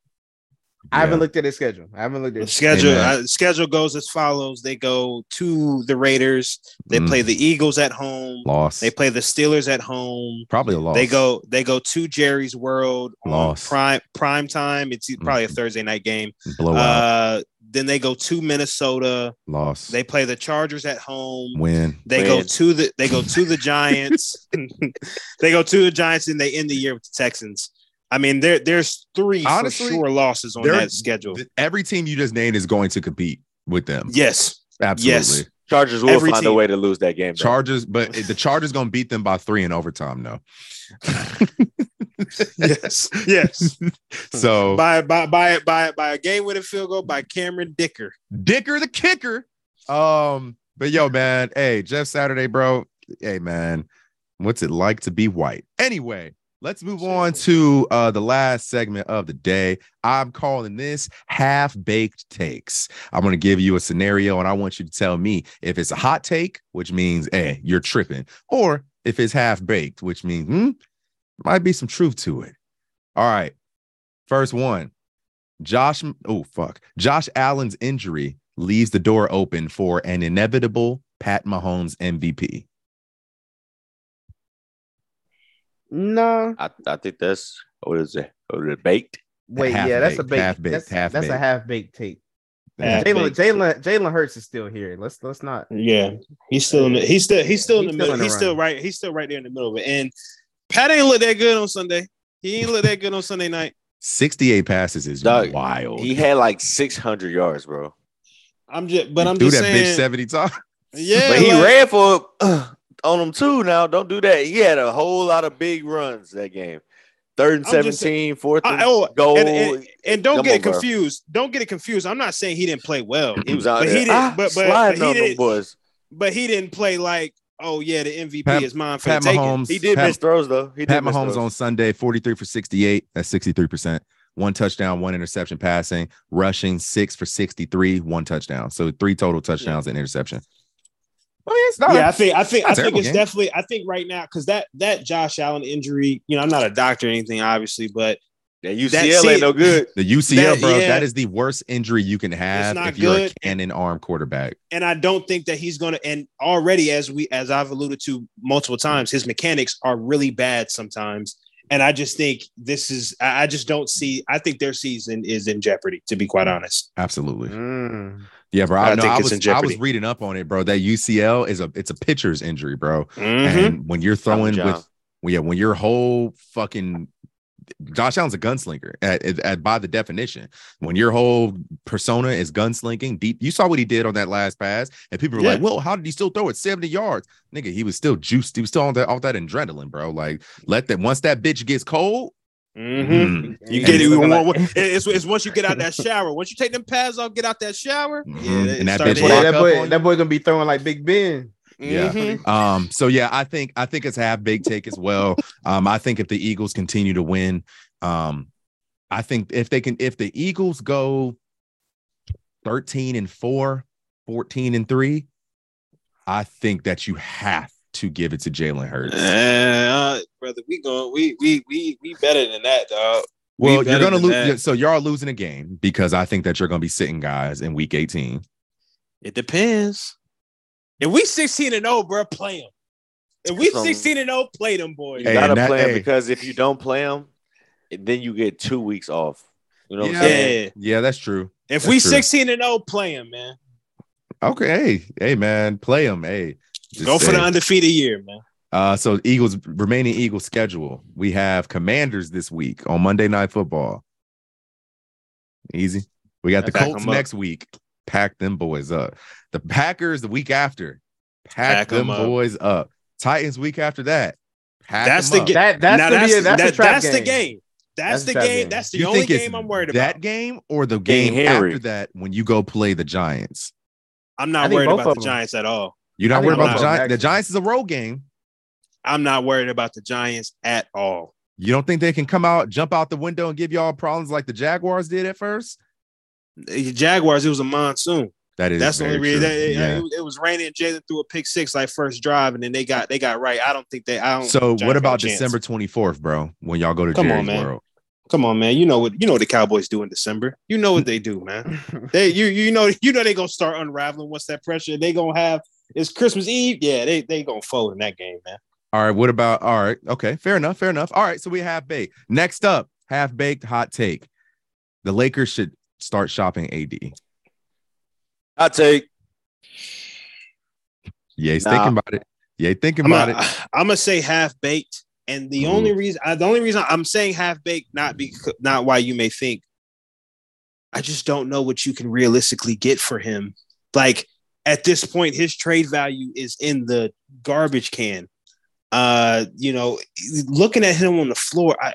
I haven't looked at his schedule. I haven't looked at The schedule Amen. uh, schedule goes as follows: They go to the Raiders. They Mm. play the Eagles at home. loss. They play the Steelers at home. Probably a loss. They go they go to Jerry's World on Loss. prime prime time. It's probably a. Thursday night game. blowout. Uh, then they go to Minnesota. loss. They play the Chargers at home. win. They go to the they go to the Giants. they go to the Giants and they end the year with the Texans. I mean, there there's three Honestly, for sure losses on they're- that schedule. Every team you just named is going to compete with them. Yes, Absolutely. yes. Chargers will Every find a way to lose that game. though. Chargers, but the Chargers gonna beat them by three in overtime, though. yes, yes. so by by by by by a game winning field goal by Cameron Dicker. Dicker the kicker. Um, but yo, man, hey, Jeff Saturday, bro. Hey, man, what's it like to be white? Anyway, let's move on to uh the last segment of the day. I'm calling this half-baked takes. I'm gonna give you a scenario, and I want you to tell me if it's a hot take, which means hey, you're tripping, or if it's half-baked, which means hmm, might be some truth to it. All right. First one. Josh, oh fuck. Josh Allen's injury leaves the door open for an inevitable Pat Mahomes MVP. No, I, I think that's what is it? What is it baked? wait, Half yeah, that's a baked, baked. half baked, that's half that's a half baked take. Jalen. Jalen Jalen Hurts is still here. Let's let's not. Yeah, he's still in the, he's still he's still in the middle. he's still right. He's still right there in the middle of it. And Pat ain't look that good on Sunday. He ain't look that good on Sunday night. 68 passes is Dog, wild. He had like 600 yards, bro. I'm just, but I'm Threw just that bitch saying. 70 times. Yeah, but he like- ran for uh, on them too. Now, don't do that. He had a whole lot of big runs that game. Third and I'm just 17, fourth and I- oh, goal. and, and, and don't Come get on, bro. confused. Don't get it confused. I'm not saying he didn't play well. he was out but there. he didn't. ah, but but, but he on them didn't. boys. But he didn't play like, oh yeah, the MVP Pat- is mine for Pat the taking. Mahomes. He did Pat- miss throws though. He did Pat miss Mahomes throws. on Sunday, 43 for 68. That's 63%. One touchdown, one interception passing, rushing six for 63, one touchdown. So three total touchdowns and interception. Oh, yeah, it's not. Yeah, I think I think I think it's game. definitely I think right now because that that Josh Allen injury, you know, I'm not a doctor or anything, obviously, but That UCL That- ain't no good. the UCL, That- bro, yeah. that is the worst injury you can have not if you're good. a cannon arm quarterback. and I don't think that he's gonna and already as we as I've alluded to multiple times, his mechanics are really bad sometimes. And I just think this is I I just don't see I think their season is in jeopardy, to be quite honest. Absolutely. Mm. Yeah, bro. I I, know, think I it's was in I was reading up on it, bro. That UCL is a it's a pitcher's injury, bro. Mhm. And when you're throwing with well, yeah, when your whole fucking Josh Allen's a gunslinger at, at, at- by the definition. When your whole persona is gunslinging deep, you saw what he did on that last pass, and people were Yeah. like, "Well, how did he still throw it 70 yards?" Nigga, he was still juiced. He was still on that off that adrenaline, bro. Like, let that once that bitch gets cold, Mhm. mm, You get it. he's looking one- like- one- it's, it's once you get out that shower. Once you take them pads off, get out that shower. Mhm. Yeah, And that start bitch Boy, that boy, that boy gonna be throwing like Big Ben. Yeah. Mhm. Um, so yeah, I think I think it's half big take as well. Um, I think if the Eagles continue to win, um, I think if they can, if the Eagles go 13 and 4, 14 and 3, I think that you have to give it to Jalen Hurts. Uh, brother, we going we we we we better than that, dog. we Well, you're gonna lose, that. so y'all losing a game because I think that you're gonna be sitting guys in week 18. It depends. If we 16 and 0, bro, play them. If we 16 and 0, play them boys. You Hey, gotta that- play them hey. because if you don't play them, then you get two weeks off. You know what Yeah. I'm saying? Yeah. Yeah, that's true. If That's we true. 16 and 0, play them, man. Okay, hey, hey, man, play them. Hey, just Go for the undefeated year, man. Uh, so Eagles remaining Eagles schedule. We have Commanders this week on Monday Night Football. Easy. We got the Pack Colts 'em next week. Pack them boys up. The Packers the week after. Pack, Pack 'em them up. boys up. Titans week after that. Pack That's 'em the up. ga- That that's now gonna that's, be a, that's, that- that's game. the game. That's, That's the game. game. That's the You only think game I'm worried about. that game or the game after that when you go play the Giants? I'm not worried about the. Giants at all. You're not worried about the Giants. The. Giants is a road game. I'm not worried about the Giants at all. You don't think they can come out, jump out the window, and give y'all problems like the Jaguars did at first? The Jaguars, it was a monsoon. That is That's the only reason. That, it, Yeah. it, was- it was raining. and Jalen threw a pick six like first drive, and then they got they got right. I don't think they. I don't. So what about. December 24th, bro? When y'all go to Come Jerry's on, man. World? Come on, man. You know what you know what the Cowboys do in December. You know what they do, man. They you you know you know they gonna start unraveling once that pressure. They gonna have it's Christmas Eve. Yeah, they they gonna fold in that game, man. All right. What about all right? Okay, fair enough. Fair enough. All right. So we have baked. Next up, half baked hot take. The Lakers should start shopping AD. I take Yeah, he's Nah. thinking about it. Yeah, thinking I'm about gonna, it. I'm gonna say half baked, and the Ooh. only reason uh, the only reason I'm saying half baked not because not why you may think. I just don't know what you can realistically get for him. Like at this point, his trade value is in the garbage can. Uh, you know, looking at him on the floor, I,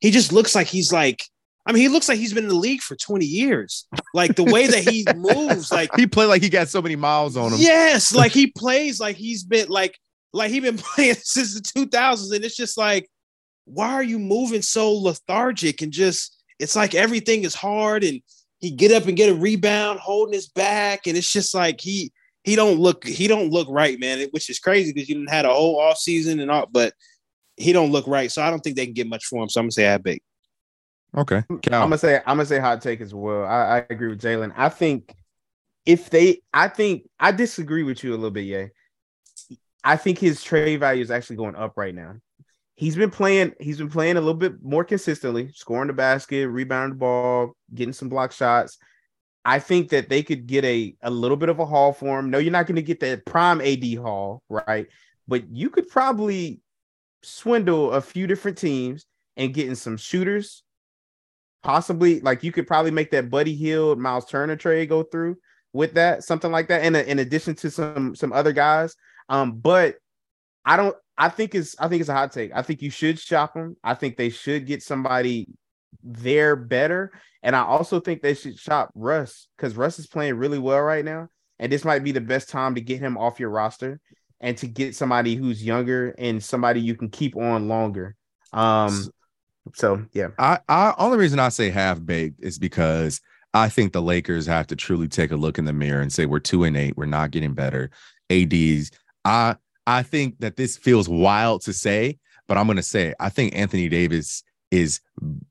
he just looks like he's like. I mean, he looks like he's been in the league for 20 years. Like the way that he moves, like He played like he got so many miles on him. Yes, like he plays like he's been like like he been playing since the 2000s, and it's just like, why are you moving so lethargic and just it's like everything is hard and he get up and get a rebound holding his back and it's just like he he don't look he don't look right man which is crazy because you didn't had a whole off season and all but he don't look right so i don't think they can get much for him so i'm gonna say i big Okay. Cal. I'm gonna say I'm gonna say hot take as well. I, I agree with Jalen. I think if they, I think I disagree with you a little bit. Yeah, I think his trade value is actually going up right now. He's been playing. He's been playing a little bit more consistently, scoring the basket, rebounding the ball, getting some block shots. I think that they could get a a little bit of a haul for him. No, you're not going to get that prime AD haul, right? But you could probably swindle a few different teams and getting some shooters, possibly like you could probably make that Buddy Hield, Myles Turner trade go through with that, something like that. In in addition to some some other guys, um, but I don't. I think it's I think it's a hot take. I think you should shop them. I think they should get somebody there better, and I also think they should shop Russ because Russ is playing really well right now, and this might be the best time to get him off your roster and to get somebody who's younger and somebody you can keep on longer. Um, so yeah. I, I only reason I say half baked is because I think the Lakers have to truly take a look in the mirror and say we're two and eight, we're not getting better. ADs, I I think that this feels wild to say, but I'm gonna say it. I think Anthony Davis is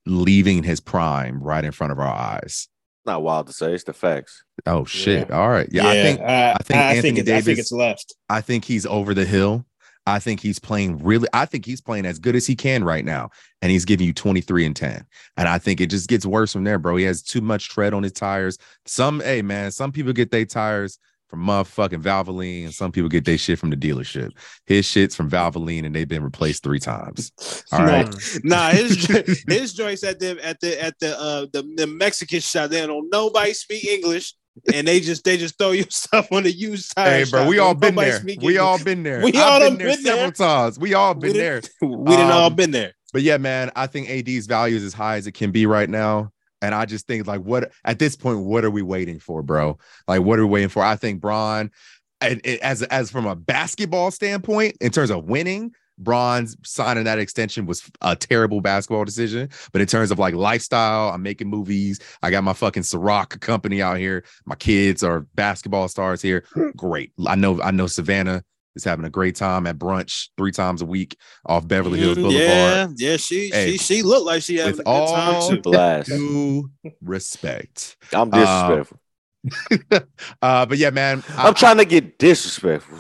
leaving his prime right in front of our eyes. not wild to say. It's the facts. Oh shit! All right, yeah, I think I, I think Anthony think it's, I think Davis- it's left I think he's over the hill. I think he's playing really, I think he's playing as good as he can right now. And he's giving you 23 and 10. And I think it just gets worse from there, bro. He has too much tread on his tires. Some, hey, man, some people get their tires from motherfucking Valvoline, and some people get their shit from the dealership. His shit's from Valvoline, and they've been replaced three times. All right, No. nah, his jo- his joints at the at the at the uh the, the Mexican shop. They don't nobody speak English, and they just they just throw your stuff on the used tire. Hey, bro, we all been there. speak We all been there. We I've all been done there been there. several times. We all We been there. we done all Um, been there. But yeah, man, I think AD's value is as high as it can be right now. And I just think, like, what at this point, what are we waiting for, bro? Like, what are we waiting for? I think Bron, and and as as from a basketball standpoint, in terms of winning, Bron's signing that extension was a terrible basketball decision. But in terms of like lifestyle, I'm making movies. I got my fucking Ciroc company out here. My kids are basketball stars here. Great. I know. I know Savannah is having a great time at brunch three times a week off Beverly Hills Mm, Boulevard. Yeah, yeah, she Hey, she she looked like she had a good time all too. Blast. Due respect. I'm disrespectful. uh, but yeah, man. I'm trying to get disrespectful.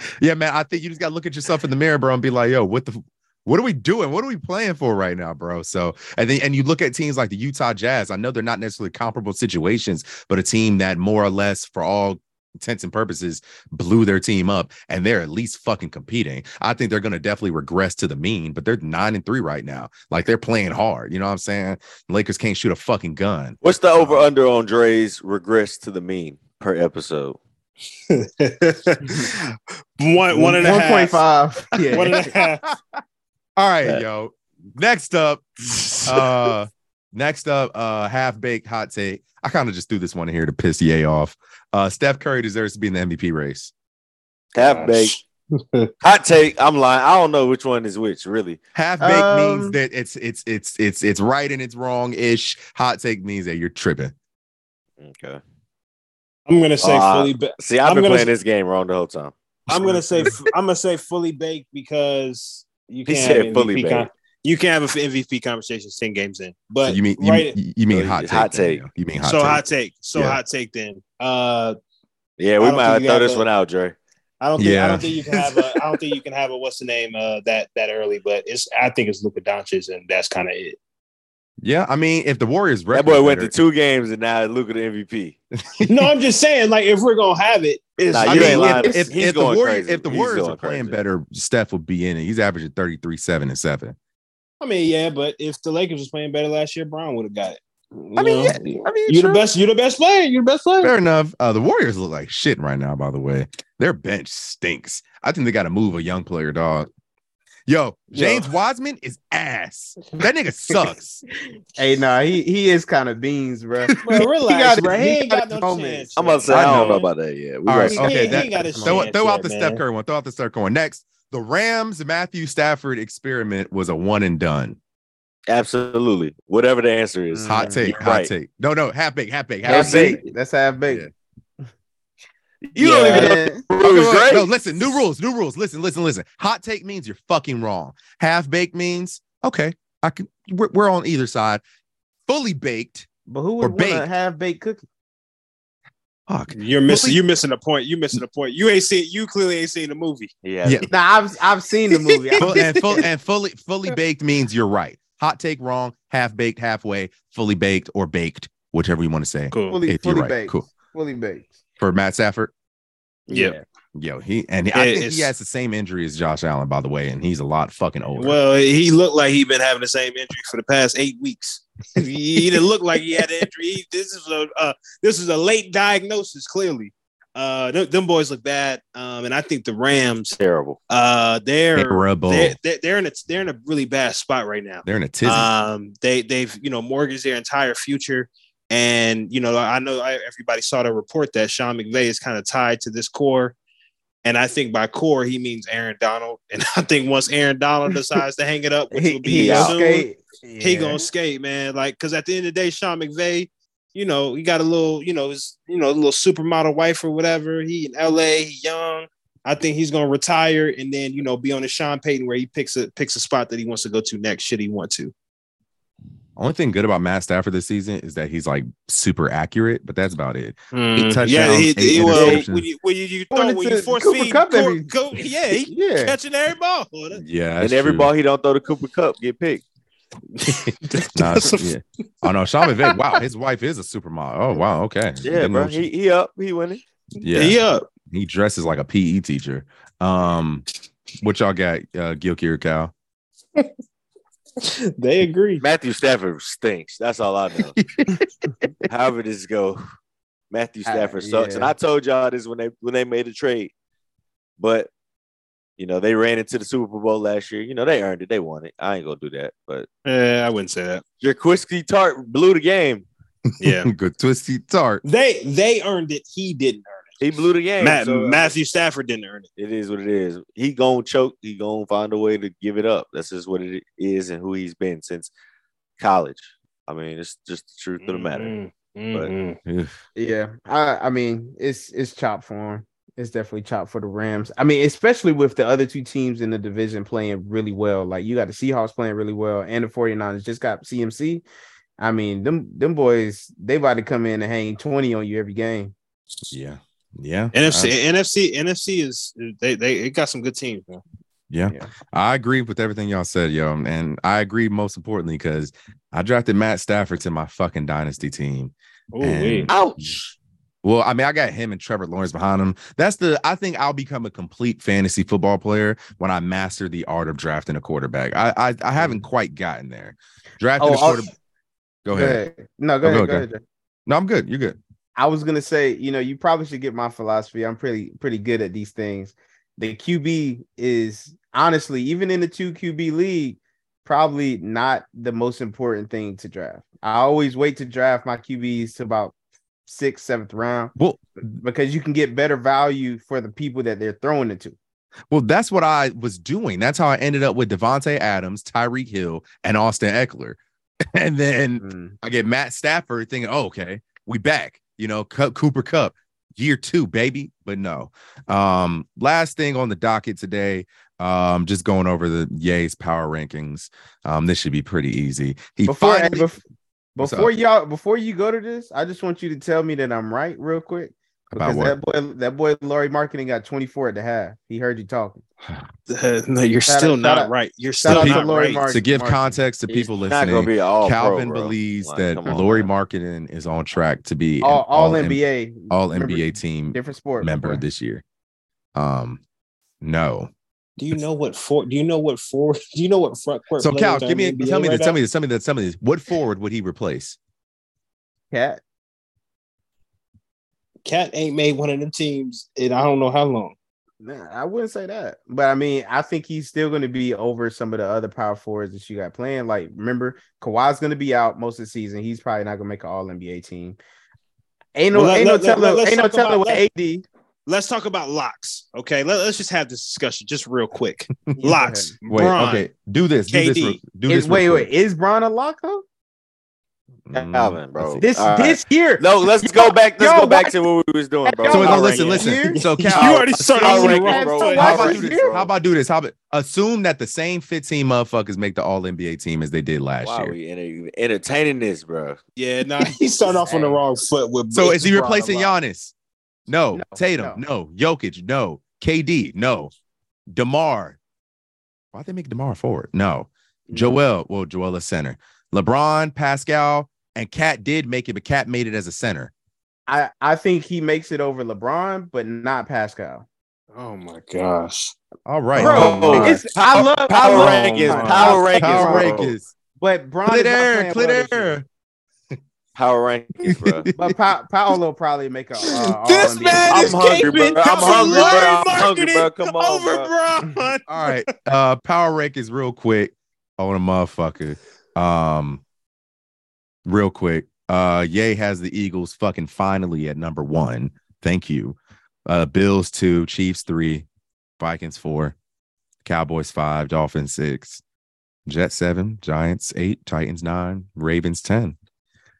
yeah, man. I think you just gotta look at yourself in the mirror, bro, and be like, yo, what the what are we doing? What are we playing for right now, bro? So, and then and you look at teams like the Utah Jazz. I know they're not necessarily comparable situations, but a team that more or less, for all intents and purposes, blew their team up, and they're at least fucking competing. I think they're gonna definitely regress to the mean, but they're nine and three right now. Like they're playing hard. You know what I'm saying? Lakers can't shoot a fucking gun. What's the over under on Dre's regress to the mean per episode? one one and a half. 1.5. Yeah. One and a half. All right, Yeah. yo. Next up, uh, next up, uh, half baked hot take. I kind of just threw this one in here to piss Ye off. Uh, Steph Curry deserves to be in the MVP race. Half baked. Hot take. I'm lying. I don't know which one is which, really. Half baked Um, means that it's it's it's it's it's right and it's wrong ish. Hot take means that you're tripping. Okay. I'm gonna say Uh, fully. Ba- See, I've I'm been playing s- this game wrong the whole time. I'm gonna say. I'm gonna say fully baked because you can't said have fully MVP. Con- baked. You can't have an MVP conversation ten games in. But So you mean you, right? mean- you mean hot take? hot take. yo. You mean hot so take? hot take. So Yeah. hot take. Then. Uh, Yeah, we might think have you throw this a- one out, Dre. I don't think. I don't think you can have a. I don't think you can have a. What's the name? Uh, that that early. But it's. I think it's Luka Doncic, and that's kind of it. Yeah, I mean, if the Warriors That record boy went to two games and now look at the MVP. no, I'm just saying. Like, if we're gonna have it. Nah, I you mean, ain't lying. if, if, if the Warriors, crazy. if the Warriors are playing crazy. better, Steph will be in it. He's averaging 33, 7, and 7. I mean, yeah, but if the Lakers was playing better last year, Bron would have got it. You I mean, yeah, I mean, you're sure. the best. You're the best player. You're the best player. Fair enough. Uh, the Warriors look like shit right now, by the way. Their bench stinks. I think they got to move a young player, dog. Yo, James Wiseman is ass. That nigga sucks. Hey, nah, he he is kind of beans, bro. Bro, relax, got bro. He He ain't got got no moments. chance. I'm about to say, I I, don't know. know about that yet. We All right, gonna see. He- okay. he That, ain't got his throw, chance throw out yet, the man. Steph Curry one. Throw out the Steph Curry one. Next, the Rams Matthew Stafford experiment was a one and done. Absolutely. Whatever the answer is. Hot take, You're hot right. take. No, no, half big, half big, half Half big. baked. That's half baked. Yeah. You don't even know Man, Okay, right? No, listen, new rules, new rules. Listen, listen, listen. Hot take means you're fucking wrong. Half baked means okay. I can. We're, we're on either side. Fully baked. But who would want a half baked cookie? Fuck. You're missing. Fully- You missing a point. You're missing a point. You ain't seen. You clearly ain't seen the movie. Yeah. Yeah. Nah, I've I've seen the movie. Full, and full and fully fully baked means you're right. Hot take wrong. Half baked, halfway. Fully baked or baked, whichever you want to say. Cool. fully you're fully right, baked. cool. Fully baked. For Matt Stafford. Yeah. Yo, he and I It- think he has the same injury as Josh Allen, by the way, and he's a lot fucking older. Well, he looked like he'd been having the same injury for the past eight weeks. he didn't look like he had an injury. He- This is a uh, this is a late diagnosis. Clearly, uh, them, them boys look bad. Um, and I think the Rams, Terrible. uh, they're Terrible. they're, they're they're in a they're in a really bad spot right now. They're in a tizzy. Um, they they've you know mortgaged their entire future, and you know I know everybody saw the report that Sean McVay is kind of tied to this core, and I think by core he means Aaron Donald, and I think once Aaron Donald decides to hang it up, which will be he soon, skate. he gonna skate, man. Like because at the end of the day, Sean McVay. You know, he got a little, you know, his, you know, a little supermodel wife or whatever. He in LA, he young. I think he's gonna retire and then, you know, be on the Sean Payton where he picks a picks a spot that he wants to go to next. Should he want to? Only thing good about Matt Stafford this season is that he's like super accurate, but that's about it. Mm, touchdowns, yeah, he, eight he, well, interceptions. when you when you, you throw when you into force Cooper feed, Kupp Cor- every- Co- yeah, he Yeah. catching every ball. Yeah, and every ball he don't throw the Cooper Kupp get picked. Nah, That's a- yeah. Oh no, Sean McVay. Wow, his wife is a supermodel. Oh wow, okay. Yeah, bro. she- He, he up. He winning. yeah, He up. he dresses like a PE teacher. Um, what y'all got, uh, Gil Cal? They agree. Matthew Stafford stinks. That's all I know. However this go, Matthew Uh, Stafford sucks. yeah. And I told y'all this when they when they made the trade. But you know, they ran into the Super Bowl last year. You know, they earned it. They won it. I ain't gonna do that. But Yeah, I wouldn't say that. Jaquiski Tart blew the game. Yeah, Good twisty tart. they they earned it. He didn't earn He blew the game. Matt, so, uh, Matthew Stafford didn't earn it. it is what it is. He gonna choke. He gonna find a way to give it up. That's just what it is and who he's been since college. I mean, it's just the truth of the matter. Mhm, But- mhm. Yeah, I I mean it's it's chop for him. It's definitely chop for the Rams. I mean, especially with the other two teams in the division playing really well. Like you got the Seahawks playing really well, and the 49ers just got CMC. I mean, them them boys, they about to come in and hang 20 on you every game. Yeah. Yeah. NFC, I, NFC, NFC is they they it got some good teams, man. Yeah. yeah. I agree with everything y'all said, yo. And I agree most importantly because I drafted Matt Stafford to my fucking dynasty team. Ouch. Well, I mean, I got him and Trevor Lawrence behind him. That's the I think I'll become a complete fantasy football player when I master the art of drafting a quarterback. I I, I haven't quite gotten there. Drafting oh, a quarterback. Go, go ahead. ahead. No, go, oh, ahead, go, ahead. No, I'm good. You're good. I was gonna say, you know, you probably should get my philosophy. I'm pretty pretty good at these things. The QB is honestly, even in the two QB league, probably not the most important thing to draft. I always wait to draft my QBs to about sixth, seventh round. Well, because you can get better value for the people that they're throwing it to. Well, that's what I was doing. That's how I ended up with Davante Adams, Tyreek Hill, and Austin Ekeler. And then mm. I get Matt Stafford thinking, oh, okay, we back. You know, Cooper Kupp, year two, baby. But no. Um, last thing on the docket today. Um, just going over the Ye's power rankings. Um, this should be pretty easy. He before, finally, before y'all, before you go to this, I just want you to tell me that I'm right real quick. Because that boy, that boy, Lauri Markkanen got 24 at the half. He heard you talking. no, you're shout still out, not right. You're still not right. Mark, to give context to people He's listening, Calvin pro, believes like, that on, Lauri Markkanen is on track to be all, all, all NBA, all NBA team, different sport member this year. Um, no, do you know what for? Do you know what for? Do you know what front court? So Cal, give me, tell me, right this, tell me this, tell me this, tell me this. What forward would he replace? Cat. Cat ain't made one of them teams in I don't know how long. Nah, I wouldn't say that, but I mean, I think he's still going to be over some of the other power forwards that you got playing. Like, remember, Kawhi's going to be out most of the season. He's probably not going to make an All NBA team. Ain't no, well, ain't, let, no let, ain't no telling what AD let's talk about locks. Okay, Let, us just have this discussion just real quick. locks. Wait, Bron, okay, do this. Do KD. this. Do is, this wait, wait. Is Bron a lock though? Calvin, mm, bro. This right. this year. No, let's go back. Let's Yo, go back to what we was doing, bro. So no, listen, listen. So Cal, you already started off the. How about do this? How about do this? How about assume that the same 15 motherfuckers make the All NBA team as they did last wow, year? We entertaining this, bro. Yeah, no, nah, he started off on the wrong foot with. So is he replacing Giannis? No. no. Tatum, no. no. Jokic, no. KD, no. DeMar. Why'd they make DeMar forward? No. Mm. Joel, well, Joel is center. LeBron, Pascal, and Cat did make it, but Cat made it as a center. I, I think he makes it over LeBron, but not Pascal. Oh my gosh. All right. Bro, oh, I love power, power rankings. Power rankings. Power rankings. But Bron clear air, clear air. Power rankings, bro. but pa- Paolo probably make a. Uh, this man I'm is hungry, bro. I'm hungry, bro. I'm hungry, bro. Come on, over, bro. All right, uh, power rankings, real quick on a motherfucker. Um, real quick. Uh, Ye has the Eagles fucking finally at number one. Thank you. Uh, Bills two, Chiefs three, Vikings four, Cowboys five, Dolphins six, Jets seven, Giants eight, Titans nine, Ravens ten.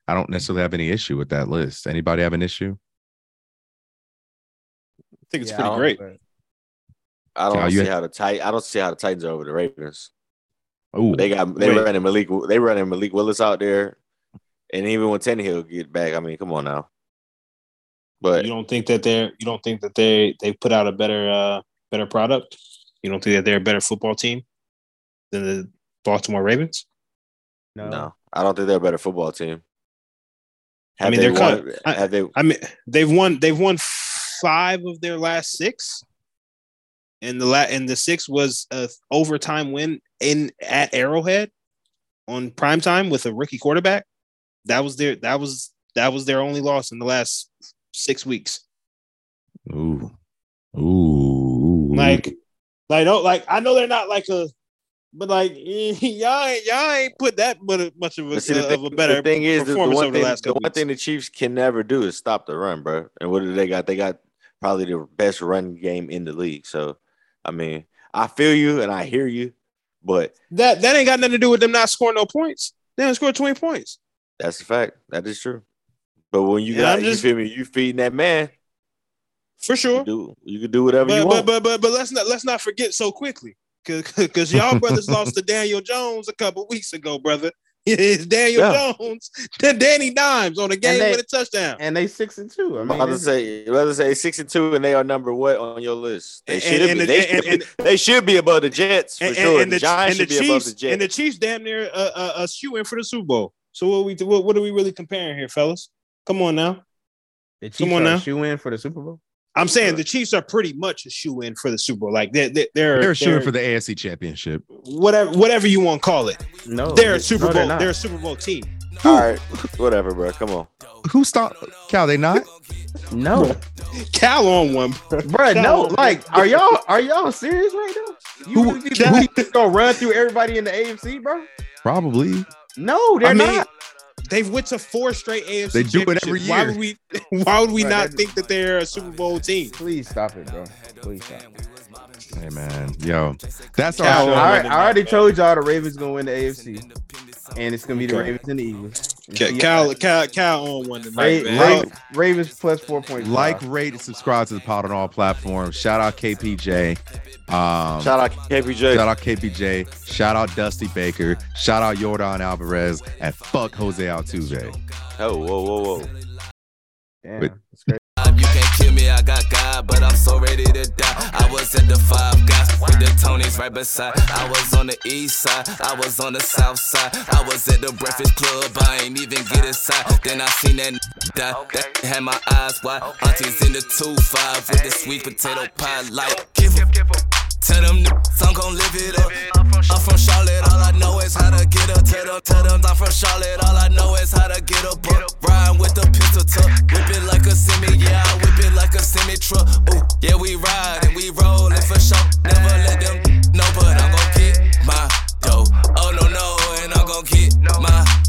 I don't necessarily have any issue with that list. Anybody have an issue? I think it's yeah, pretty great. I don't see how the tight. I don't see how the Titans are over the Ravens. Oh, they got they running Malik. They running Malik Willis out there, and even when Tannehill get back, I mean, come on now. But you don't think that they're you don't think that they they put out a better uh better product? You don't think that they're a better football team than the Baltimore Ravens? No, no I don't think they're a better football team. Have I mean, they're won, kind of, have they? I mean, they've won. They've won five of their last six, and the la- and the six was a overtime win in at Arrowhead on prime time with a rookie quarterback. That was their. That was that was their only loss in the last six weeks. Ooh, ooh, like, like, oh, like I know they're not like a but like y'all, ain't, y'all ain't put that much of a, see, uh, thing, of a better the thing is, performance the one over thing, the last couple. The one thing the Chiefs can never do is stop the run, bro. And what do they got? They got probably the best run game in the league. So, I mean, I feel you and I hear you, but that that ain't got nothing to do with them not scoring no points. They didn't score twenty points. That's a fact. That is true. But when you got, just, you feel me, you feeding that man. For sure, you, do, you can do whatever but, you want. But, but but but let's not let's not forget so quickly because y'all brothers lost to Daniel Jones a couple weeks ago, brother. It's Daniel Yeah. Jones, then Danny Dimes on a game they- with a touchdown. and they six and two. I I'm mean, about to say, about to say six and two, and they are number what on your list? They should be. the- They, and- should and- be they should be above the Jets for And, sure. and the, the, Giants and the should be above Chiefs the Jets. and the Chiefs damn near a uh, uh, uh, shoe in for the Super Bowl. So what we what, what are we really comparing here, fellas? Come on now. the Chiefs Come on are now. shoe in for the Super Bowl. I'm saying the Chiefs are pretty much a shoe in for the Super Bowl. Like they're they're, they're, They're shooting they're- for the AFC championship. whatever whatever you want to call it. No, They're a Super no, they're Bowl. They're a Super Bowl team. All right, whatever, bro. Come on. Who stopped Cal? They not? no, Cal on one, bro. bro. No, Cal- like, are y'all are y'all serious right now? You Who- really think the Chiefs gonna run through everybody in the AFC, bro? Probably. No, they're I mean, not. they've went to four straight AFC. They do it every championships. Why year. would we? Why would we Right, not think that they're a Super Bowl team? Please stop it, bro. Please stop. Hey man, yo, that's our Cal show. I, I already told y'all the Ravens gonna win the AFC, and it's gonna be the Ravens and the Eagles. And Ca- see Cal, Cal, Cal on one Ra- tonight, man. Ra- Ravens plus four point Like, rate, and subscribe to the pod on all platforms. Shout out KPJ. Um, Shout out KPJ. Shout out KPJ. Shout out Dusty Baker. Shout out Yordan Alvarez. And fuck Jose Altuve. Oh, whoa, whoa, whoa. Damn, Wait. that's crazy. You can't kill me, I got God, but I'm so ready to die. I was at the five guys with the Tonys right beside. I was on the east side, I was on the south side. I was at the breakfast club, I ain't even get inside. Then I seen that n- die, that had my eyes wide. Aunties in the two five with the sweet potato pie, like give 'em. Tell them niggas I'm gon' live it up. I'm from Charlotte, all I know is how to get up. Tell them, tell them I'm from Charlotte, all I know is how to get up. Ride with the pistol tuck, whip it like a semi, yeah, I whip it like a semi truck. Ooh, yeah, we ride and we rollin' for sure. Never let them know, but I'm gon' get my dough. Oh no no, and I'm gon' get my.